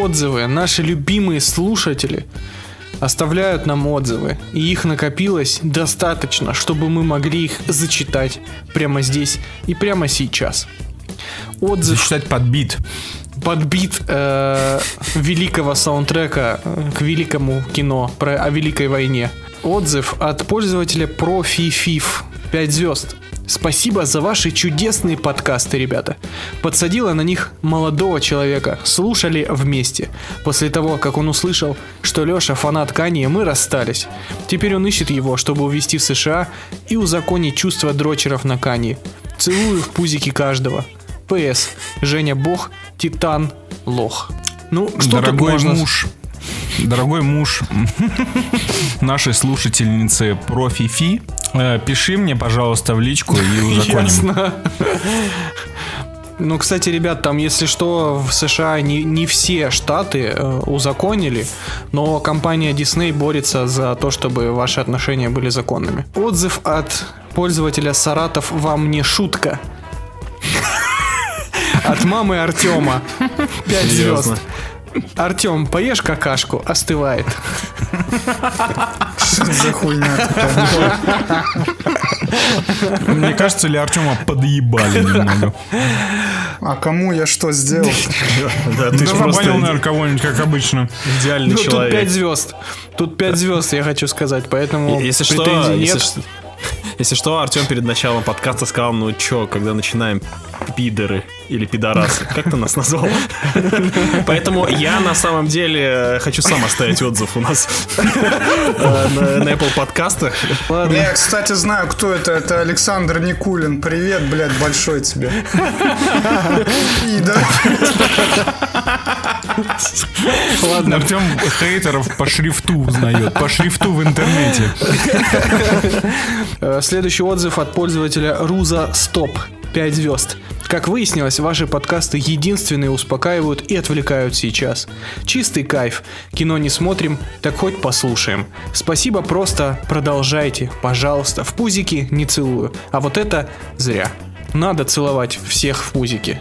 отзывы. Наши любимые слушатели оставляют нам отзывы. И их накопилось достаточно, чтобы мы могли их зачитать прямо здесь и прямо сейчас. Отзыв Зачитать под бит. Подбит э, великого саундтрека э, к великому кино про, о Великой войне. Отзыв от пользователя ProFiFif 5 звезд. Спасибо за ваши чудесные подкасты, ребята. Подсадила на них молодого человека. Слушали вместе. После того, как он услышал, что Леша фанат Канье, мы расстались. Теперь он ищет его, чтобы увезти в США и узаконить чувства дрочеров на Канье. Целую в пузики каждого. ПС. Женя Бог, Титан, Лох. Ну, что тут Дорогой можно... муж. Дорогой муж нашей слушательницы Профи-Фи, э, пиши мне, пожалуйста, в личку и узаконим. Ясно. Ну, кстати, ребят, там, если что, в США не, не все штаты э, узаконили, но компания Disney борется за то, чтобы ваши отношения были законными. Отзыв от пользователя Саратов «Вам не шутка». От мамы Артема. Пять звезд. Артем, поешь какашку, остывает. Что за хуйня такая? Мне кажется, ли Артема подъебали немного. А кому я что сделал? Да, ты же просто понял, наверное, кого-нибудь, как обычно. идеальный Ну, тут человек. пять звезд. Тут пять звезд, я хочу сказать, поэтому Если что, если, нет. что- если что, Артем перед началом подкаста сказал, ну чё, когда начинаем пидоры или пидорасы, как ты нас назвал? Поэтому я на самом деле хочу сам оставить отзыв у нас э, на Apple подкастах. Я, кстати, знаю, кто это. Это Александр Никулин. Привет, блядь, большой тебе. Да. Ладно, Артем хейтеров по шрифту узнает, по шрифту в интернете. Э, Следующий отзыв от пользователя Руза Стоп. 5 звезд. Как выяснилось, ваши подкасты единственные успокаивают и отвлекают сейчас. Чистый кайф. Кино не смотрим, так хоть послушаем. Спасибо, просто продолжайте, пожалуйста. В пузики не целую. А вот это зря. Надо целовать всех в пузики.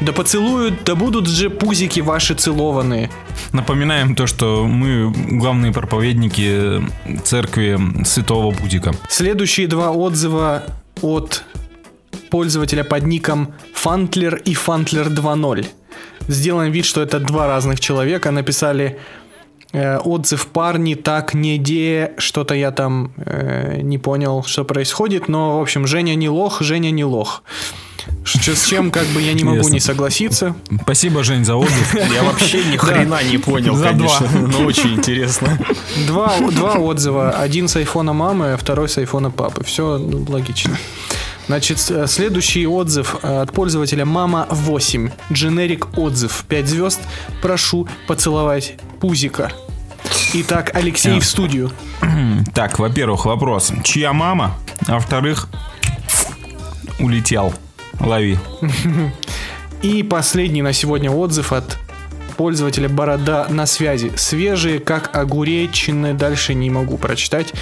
Да поцелуют, да будут же пузики ваши целованные. Напоминаем то, что мы главные проповедники церкви Святого Путика. Следующие два отзыва от пользователя под ником Фантлер и Фантлер 2.0. Сделаем вид, что это два разных человека. Написали э, отзыв парни, так, не де, что-то я там э, не понял, что происходит. Но, в общем, Женя не лох, Женя не лох. Ш- С чем как бы я не могу Ясно. не согласиться. Спасибо, Жень, за отзыв. Я вообще ни хрена не понял, За конечно, но очень интересно. Два, два отзыва. Один с айфона мамы, а второй с айфона папы. Все логично. Значит, э, следующий отзыв э, от пользователя Мама 8. Дженерик отзыв. 5 звезд. Прошу поцеловать пузика. Итак, Алексей в студию. Так, во-первых, вопрос. Чья мама? А во-вторых, улетел. Лови. И последний на сегодня отзыв от пользователя Борода на связи. Свежие, как огуречины. Дальше не могу прочитать.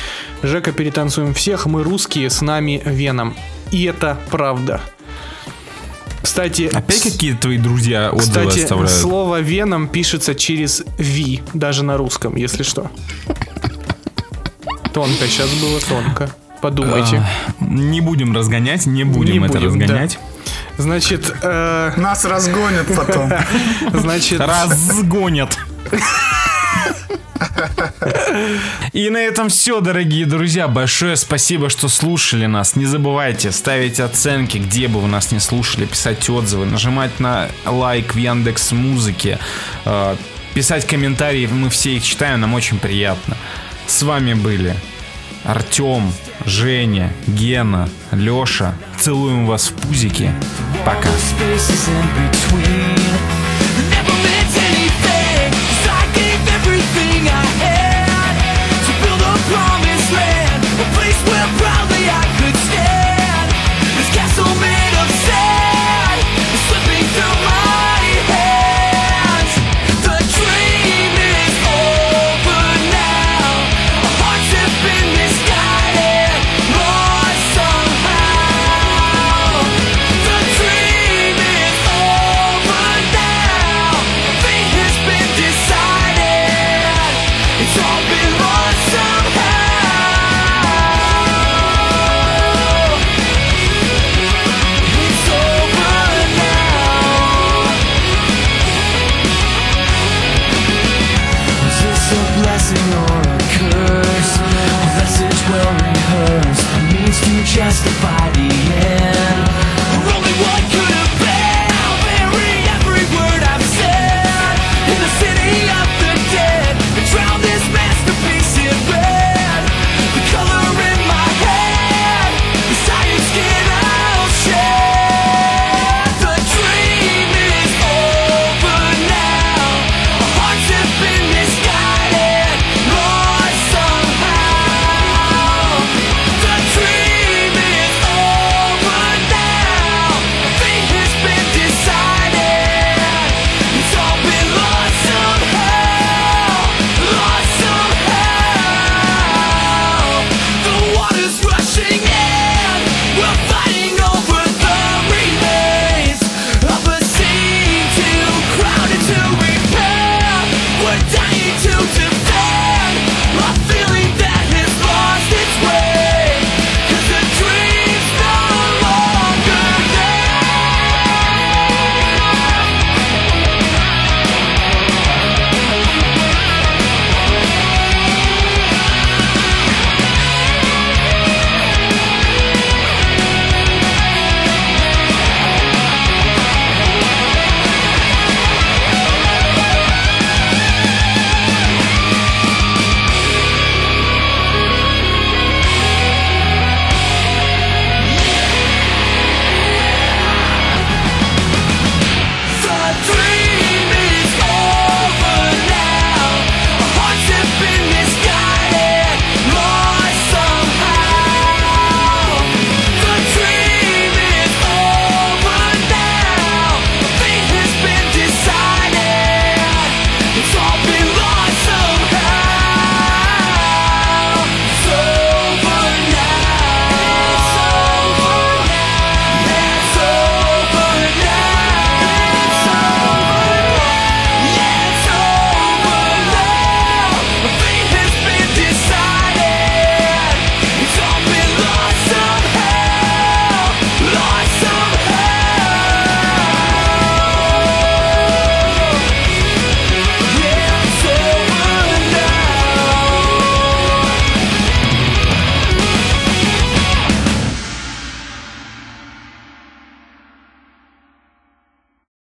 Жека, перетанцуем всех. Мы русские, с нами Веном. И это правда. Кстати, Опять какие-то твои друзья отзывы кстати, оставляют? слово Веном пишется через V, даже на русском, если что. Тонко, сейчас было тонко. Подумайте. А, Не будем разгонять, не будем Не это будем, разгонять. Значит, э, Нас разгонят потом. значит, Разгонят. И на этом все, дорогие друзья. Большое спасибо, что слушали нас. Не забывайте ставить оценки, где бы вы нас не слушали, писать отзывы, нажимать на лайк в Яндекс Музыке, э, писать комментарии. Мы все их читаем, нам очень приятно. С вами были Артем, Женя, Гена, Леша. Целуем вас в пузики. Пока. justified.